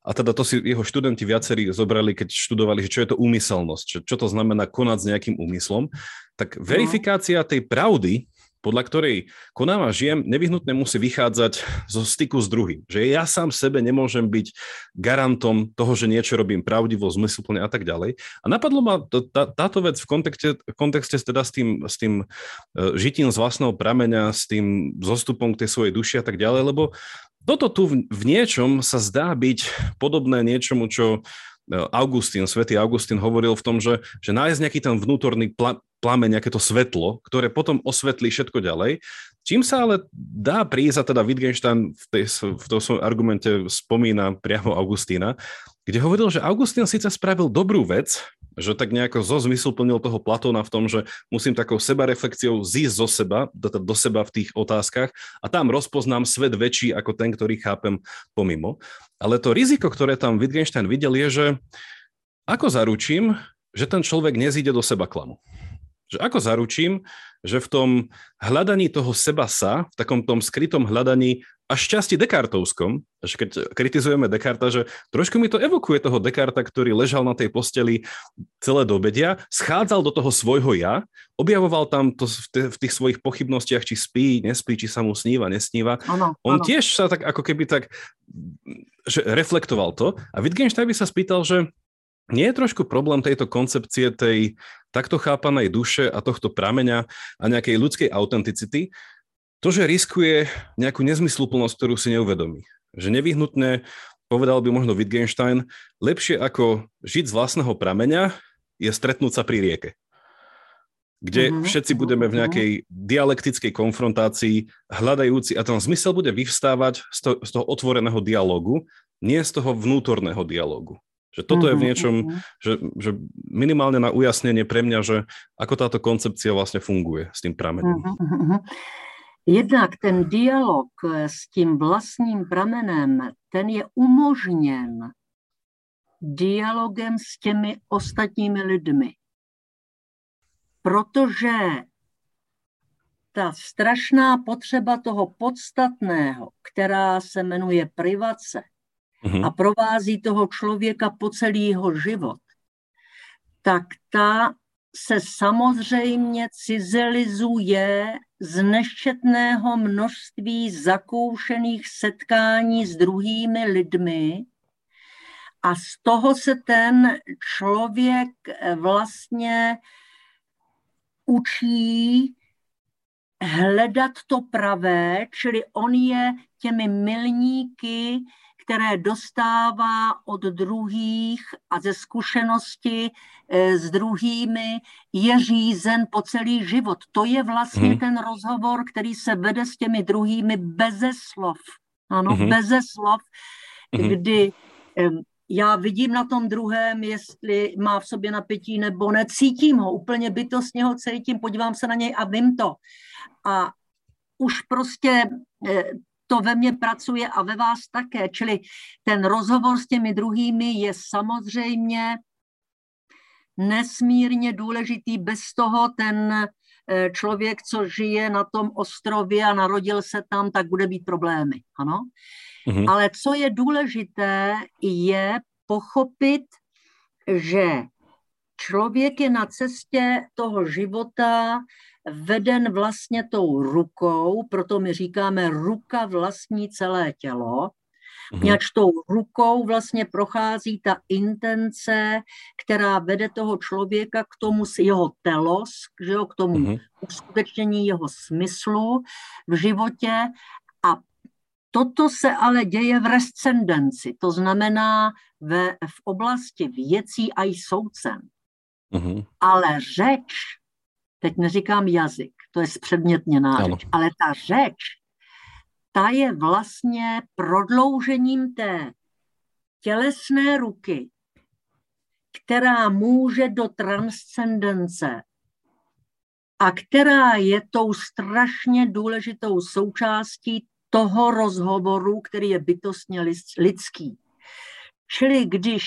[SPEAKER 1] a teda to si jeho študenti viacerí zobrali, keď študovali, že čo je to úmyselnosť, čo, čo to znamená konať s nejakým úmyslom. Tak no. verifikácia tej pravdy podľa ktorej konám a žijem, nevyhnutne musí vychádzať zo styku s druhým. Že ja sám sebe nemôžem byť garantom toho, že niečo robím pravdivo, zmysluplne a tak ďalej. A napadlo ma to, tá, táto vec v kontexte, v kontexte teda s tým, s tým uh, žitím z vlastného prameňa, s tým zostupom k tej svojej duši a tak ďalej, lebo toto tu v, niečom sa zdá byť podobné niečomu, čo E, Augustín, svätý Augustín hovoril v tom, že, že nájsť nejaký ten vnútorný pla, plameň, nejaké to svetlo, ktoré potom osvetlí všetko ďalej. Čím sa ale dá prísť, a teda Wittgenstein v, tej, v tom svojom argumente spomína priamo Augustína, kde hovoril, že Augustín síce spravil dobrú vec, že tak nejako zo zmyslu plnil toho Platóna v tom, že musím takou sebareflexiou zísť zo seba, do, do seba v tých otázkach a tam rozpoznám svet väčší ako ten, ktorý chápem pomimo. Ale to riziko, ktoré tam Wittgenstein videl, je, že ako zaručím, že ten človek nezíde do seba klamu. Že ako zaručím, že v tom hľadaní toho seba sa, v takom tom skrytom hľadaní až časti Descartovskom, že keď kritizujeme Descarta, že trošku mi to evokuje toho Descarta, ktorý ležal na tej posteli celé do obedia, schádzal do toho svojho ja, objavoval tam to v, v tých svojich pochybnostiach, či spí, nespí, či sa mu sníva, nesníva. Ano, On ano. tiež sa tak ako keby tak že reflektoval to a Wittgenstein by sa spýtal, že nie je trošku problém tejto koncepcie tej takto chápanej duše a tohto prameňa a nejakej ľudskej autenticity, to, že riskuje nejakú nezmysluplnosť, ktorú si neuvedomí. Že nevyhnutne, povedal by možno Wittgenstein, lepšie ako žiť z vlastného prameňa je stretnúť sa pri rieke kde uh-huh, všetci budeme v nejakej dialektickej konfrontácii hľadajúci a ten zmysel bude vyvstávať z, to, z toho otvoreného dialogu, nie z toho vnútorného dialogu. Že toto uh-huh, je v niečom, uh-huh. že, že minimálne na ujasnenie pre mňa, že ako táto koncepcia vlastne funguje s tým pramenem. Uh-huh.
[SPEAKER 2] Jednak ten dialog s tím vlastním pramenem, ten je umožněn dialogem s těmi ostatními lidmi. Protože ta strašná potřeba toho podstatného, která se jmenuje privace mm-hmm. a provází toho člověka po celý jeho život, tak ta se samozřejmě cizelizuje z neštětného množství zakoušených setkání s druhými lidmi a z toho se ten člověk vlastně učí hledat to pravé, čili on je těmi milníky, které dostává od druhých a ze zkušenosti eh, s druhými je řízen po celý život. To je vlastně hmm. ten rozhovor, který se vede s těmi druhými beze slov. Ano, hmm. beze slov, hmm. kdy já vidím na tom druhém, jestli má v sobě napětí nebo ne, cítím ho, úplně bytostně ho cítím, podívám se na něj a vím to. A už prostě eh, to ve mně pracuje a ve vás také. Čili ten rozhovor s těmi druhými je samozřejmě nesmírně důležitý. Bez toho ten eh, člověk, co žije na tom ostrově a narodil se tam, tak bude mít problémy. Ano? Mm-hmm. Ale co je důležité, je pochopit, že člověk je na cestě toho života veden vlastně tou rukou, proto my říkáme ruka vlastní celé tělo, mm tou rukou vlastně prochází ta intence, která vede toho člověka k tomu jeho telos, že jo, k tomu mm uskutečnění jeho smyslu v životě. A Toto se ale děje v rescendenci, to znamená ve, v oblasti věcí a i. Mm-hmm. Ale řeč, teď neříkám jazyk, to je zpředmětněná ano. řeč, ale ta řeč, ta je vlastně prodloužením té tělesné ruky, která může do transcendence a která je tou strašně důležitou součástí toho rozhovoru, který je bytostně lidský. Čili když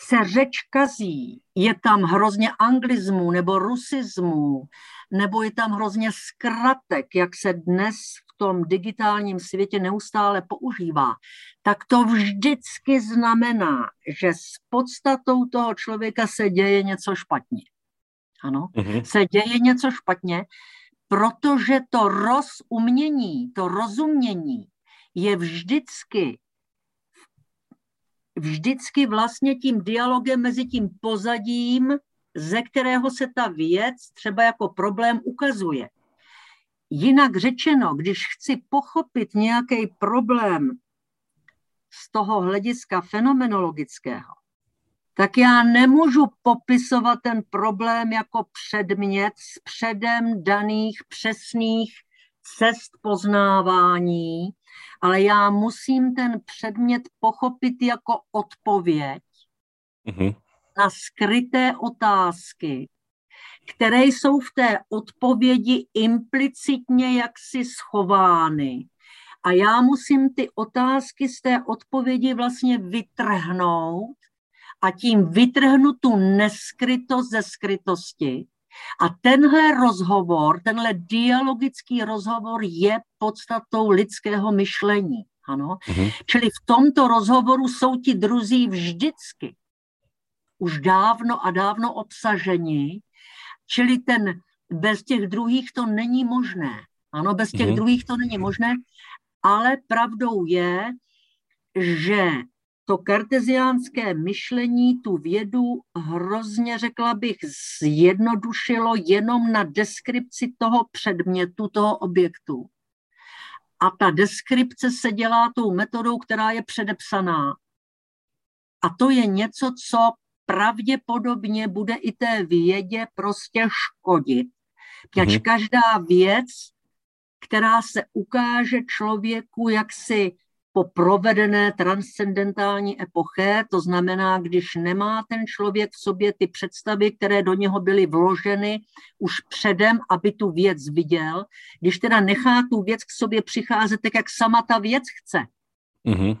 [SPEAKER 2] se řeč kazí, je tam hrozně anglizmů nebo rusismů, nebo je tam hrozně zkratek, jak se dnes v tom digitálním světě neustále používá, tak to vždycky znamená, že s podstatou toho člověka se děje něco špatně. Ano, mm-hmm. se děje něco špatně, protože to rozumění, to rozumění je vždycky vždycky vlastně tím dialogem mezi tím pozadím, ze kterého se ta věc třeba jako problém ukazuje. Jinak řečeno, když chci pochopit nějaký problém z toho hlediska fenomenologického, tak já nemůžu popisovat ten problém jako předmět s předem daných přesných cest poznávání, ale já musím ten předmět pochopit jako odpověď mm-hmm. na skryté otázky, které jsou v té odpovědi implicitně jaksi schovány. A já musím ty otázky z té odpovědi vlastně vytrhnout a tím vytrhnu tu neskrytost ze skrytosti. A tenhle rozhovor, tenhle dialogický rozhovor je podstatou lidského myšlení. Ano? Mm-hmm. Čili v tomto rozhovoru jsou ti druzí vždycky už dávno a dávno obsaženi, čili ten bez těch druhých to není možné. Ano, bez těch mm-hmm. druhých to není možné, ale pravdou je, že to karteziánské myšlení tu vědu hrozně, řekla bych, zjednodušilo jenom na deskripci toho předmětu, toho objektu. A ta deskripce se dělá tou metodou, která je předepsaná. A to je něco, co pravděpodobně bude i té vědě prostě škodit. Protože mm-hmm. každá věc, která se ukáže člověku jaksi po provedené transcendentální epoche, to znamená, když nemá ten člověk v sobě ty představy, které do něho byly vloženy už předem, aby tu věc viděl, když teda nechá tu věc k sobě přicházet tak, jak sama ta věc chce, mm-hmm.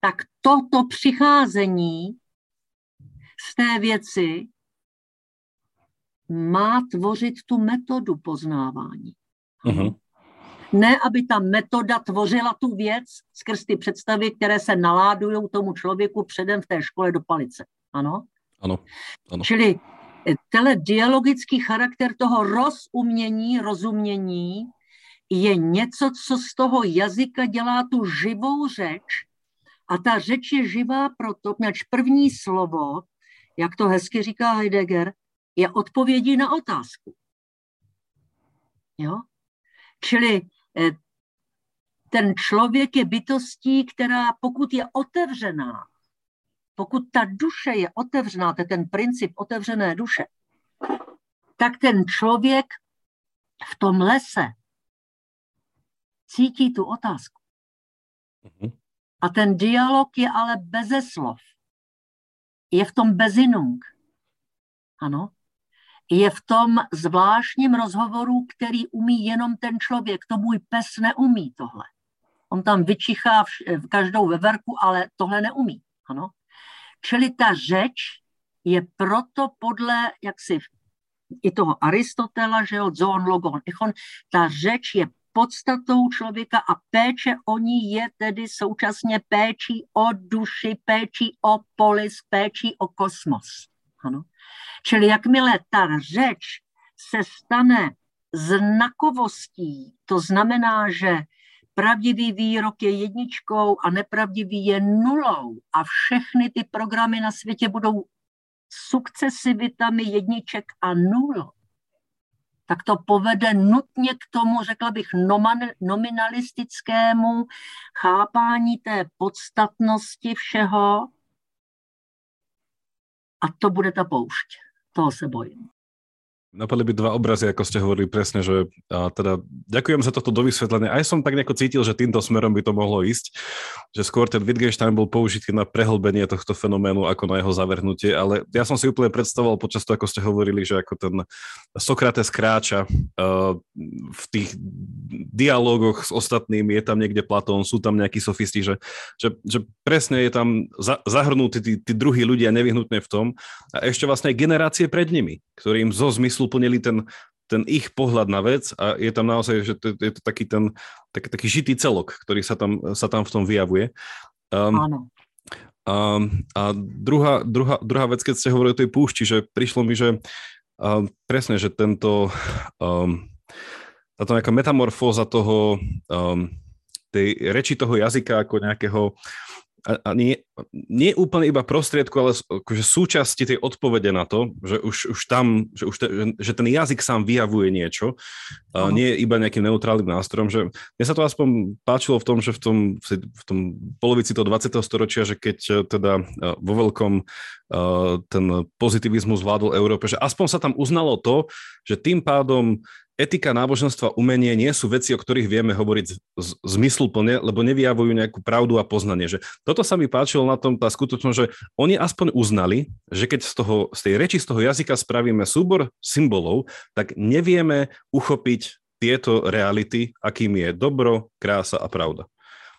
[SPEAKER 2] tak toto přicházení z té věci má tvořit tu metodu poznávání. Mm-hmm. Ne, aby ta metoda tvořila tu věc skrz ty představy, které se naládují tomu člověku předem v té škole do palice. Ano?
[SPEAKER 1] Ano. ano.
[SPEAKER 2] Čili eh, tenhle dialogický charakter toho rozumění, rozumění je něco, co z toho jazyka dělá tu živou řeč. A ta řeč je živá proto, měč první slovo, jak to hezky říká Heidegger, je odpovědí na otázku. Jo? Čili ten člověk je bytostí, která pokud je otevřená, pokud ta duše je otevřená, to je ten princip otevřené duše, tak ten člověk v tom lese cítí tu otázku. Mhm. A ten dialog je ale beze slov. Je v tom bezinung. Ano je v tom zvláštním rozhovoru, který umí jenom ten člověk. To můj pes neumí tohle. On tam vyčichá v, v každou veverku, ale tohle neumí. Ano? Čili ta řeč je proto podle, jak si i toho Aristotela, že jo, zoon, logon, ichon, ta řeč je podstatou člověka a péče o ní je tedy současně péčí o duši, péčí o polis, péčí o kosmos. Ano. Čili jakmile ta řeč se stane znakovostí, to znamená, že pravdivý výrok je jedničkou a nepravdivý je nulou a všechny ty programy na světě budou sukcesivitami jedniček a nul, tak to povede nutně k tomu, řekla bych, nominalistickému chápání té podstatnosti všeho a to bude ta poušť. Toho se bojím.
[SPEAKER 1] Napadli by dva obrazy, ako ste hovorili presne, že a teda ďakujem za toto dovysvetlenie. Aj som tak nejako cítil, že týmto smerom by to mohlo ísť, že skôr ten Wittgenstein bol použitý na prehlbenie tohto fenoménu ako na jeho zavrhnutie, ale ja som si úplne predstavoval počas toho, ako ste hovorili, že ako ten Sokrates kráča uh, v tých dialógoch s ostatnými, je tam niekde Platón, sú tam nejakí sofisti, že, že, že presne je tam za, zahrnutí tí, tí druhí ľudia nevyhnutne v tom a ešte vlastne generácie pred nimi, ktorým zo zmyslu zmysluplnili ten, ten ich pohľad na vec a je tam naozaj, že to, je to taký ten taký, taký žitý celok, ktorý sa tam, sa tam v tom vyjavuje. Um, Áno. A, a druhá, druhá, druhá vec, keď ste hovorili o tej púšti, že prišlo mi, že um, presne, že tento um, táto nejaká metamorfóza toho, um, tej reči toho jazyka ako nejakého a, a nie, nie úplne iba prostriedku, ale akože súčasti tej odpovede na to, že už, už tam, že, už te, že ten jazyk sám vyjavuje niečo, a nie je iba nejakým neutrálnym nástrojom, že mne sa to aspoň páčilo v tom, že v tom, v tom polovici toho 20. storočia, že keď e, teda e, vo veľkom e, ten pozitivizmus vládol Európe, že aspoň sa tam uznalo to, že tým pádom etika, náboženstva, umenie nie sú veci, o ktorých vieme hovoriť zmysluplne, lebo nevyjavujú nejakú pravdu a poznanie. Že toto sa mi páčilo na tom, tá skutočnosť, že oni aspoň uznali, že keď z, toho, z tej reči, z toho jazyka spravíme súbor symbolov, tak nevieme uchopiť tieto reality, akým je dobro, krása a pravda.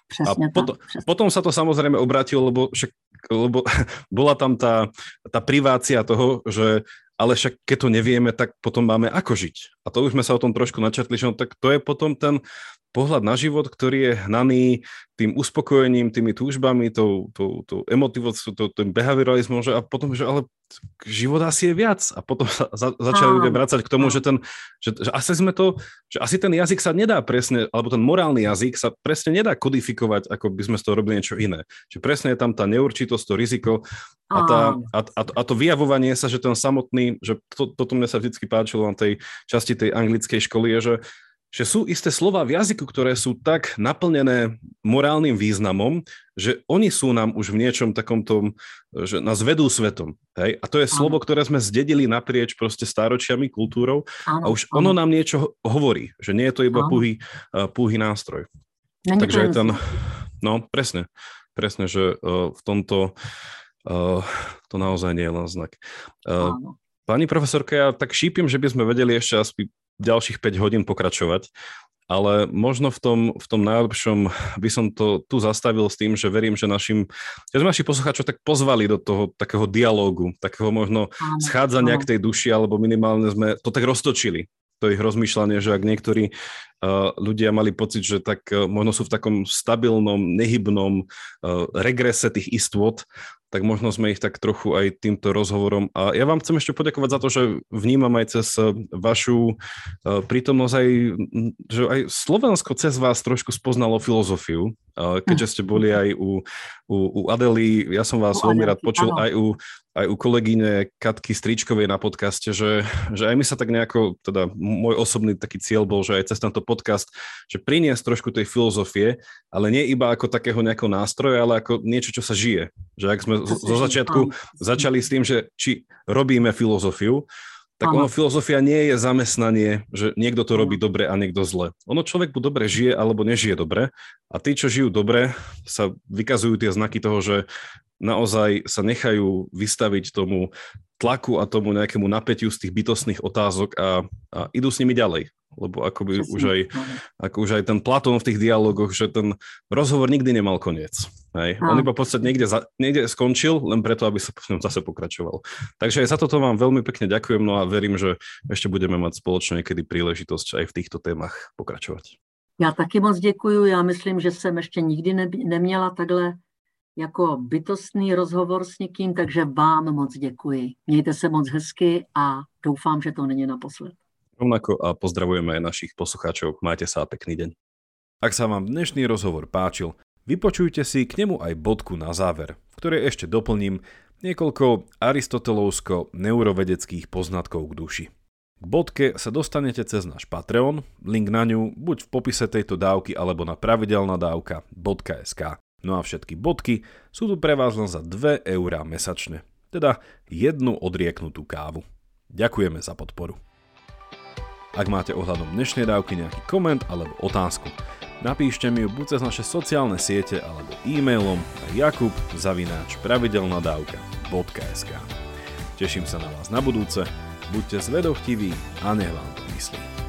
[SPEAKER 2] Přesně a
[SPEAKER 1] potom, tak, potom sa to samozrejme obratilo, lebo, však, lebo bola tam tá, tá privácia toho, že ale však keď to nevieme, tak potom máme ako žiť. A to už sme sa o tom trošku načetli, že no, tak to je potom ten pohľad na život, ktorý je hnaný tým uspokojením, tými túžbami, tou, tou, tou emotivosťou, tou, tým behavioralizmom, že a potom, že ale život asi je viac. A potom sa za, začali ľudia vracať k tomu, že, ten, že, že asi sme to, že asi ten jazyk sa nedá presne, alebo ten morálny jazyk sa presne nedá kodifikovať, ako by sme z toho robili niečo iné. Že presne je tam tá neurčitosť, to riziko a, tá, a, a, a to vyjavovanie sa, že ten samotný, že to, toto mne sa vždy páčilo na tej časti tej anglickej školy, je, že že sú isté slova v jazyku, ktoré sú tak naplnené morálnym významom, že oni sú nám už v niečom takom tom, že nás vedú svetom. Hej? A to je Áno. slovo, ktoré sme zdedili naprieč proste stáročiami, kultúrou a už Áno. ono nám niečo hovorí, že nie je to iba púhý, uh, púhý nástroj. Takže je ten, no presne, presne, že uh, v tomto uh, to naozaj nie je len znak. Uh, Pani profesorka, ja tak šípim, že by sme vedeli ešte asi ďalších 5 hodín pokračovať, ale možno v tom, v tom najlepšom by som to tu zastavil s tým, že verím, že našim, že sme naši poslucháčov tak pozvali do toho takého dialógu, takého možno schádzania k tej duši, alebo minimálne sme to tak roztočili to ich rozmýšľanie, že ak niektorí uh, ľudia mali pocit, že tak uh, možno sú v takom stabilnom, nehybnom uh, regrese tých istôt, tak možno sme ich tak trochu aj týmto rozhovorom. A ja vám chcem ešte poďakovať za to, že vnímam aj cez vašu prítomnosť aj, že aj Slovensko cez vás trošku spoznalo filozofiu, keďže ste boli aj u, u, u Adely, ja som vás veľmi rád počul, aj u aj u kolegyne Katky Stričkovej na podcaste, že, že aj my sa tak nejako, teda môj osobný taký cieľ bol, že aj cez tento podcast, že priniesť trošku tej filozofie, ale nie iba ako takého nejakého nástroja, ale ako niečo, čo sa žije. Že ak sme zo začiatku začali s tým, že či robíme filozofiu, tak ono filozofia nie je zamestnanie, že niekto to robí dobre a niekto zle. Ono človek buď dobre žije alebo nežije dobre a tí, čo žijú dobre, sa vykazujú tie znaky toho, že naozaj sa nechajú vystaviť tomu tlaku a tomu nejakému napätiu z tých bytostných otázok a, a idú s nimi ďalej. Lebo akoby už aj, ako už aj ten Platón v tých dialogoch, že ten rozhovor nikdy nemal koniec. Hej. On iba v podstate niekde, za, niekde skončil, len preto, aby sa v ňom zase pokračoval. Takže aj za toto vám veľmi pekne ďakujem, no a verím, že ešte budeme mať spoločne niekedy príležitosť aj v týchto témach pokračovať.
[SPEAKER 2] Já taky moc děkuju. Já myslím, že jsem ještě nikdy ne, neměla takhle jako bytostný rozhovor s někým, takže vám moc děkuji. Mějte se moc hezky a doufám, že to není naposled.
[SPEAKER 1] Rovnako a pozdravujeme aj našich poslucháčov. Majte sa a pekný deň. Ak sa vám dnešný rozhovor páčil, vypočujte si k nemu aj bodku na záver, v ktorej ešte doplním niekoľko aristotelovsko-neurovedeckých poznatkov k duši. K bodke sa dostanete cez náš Patreon, link na ňu buď v popise tejto dávky alebo na pravidelnadavka.sk. No a všetky bodky sú tu pre vás len za 2 eurá mesačne, teda jednu odrieknutú kávu. Ďakujeme za podporu. Ak máte ohľadom dnešnej dávky nejaký koment alebo otázku, napíšte mi ju buď cez naše sociálne siete alebo e-mailom na jakub zavináč pravidelnadavka.sk Teším sa na vás na budúce, buďte zvedochtiví a nech vám to myslí.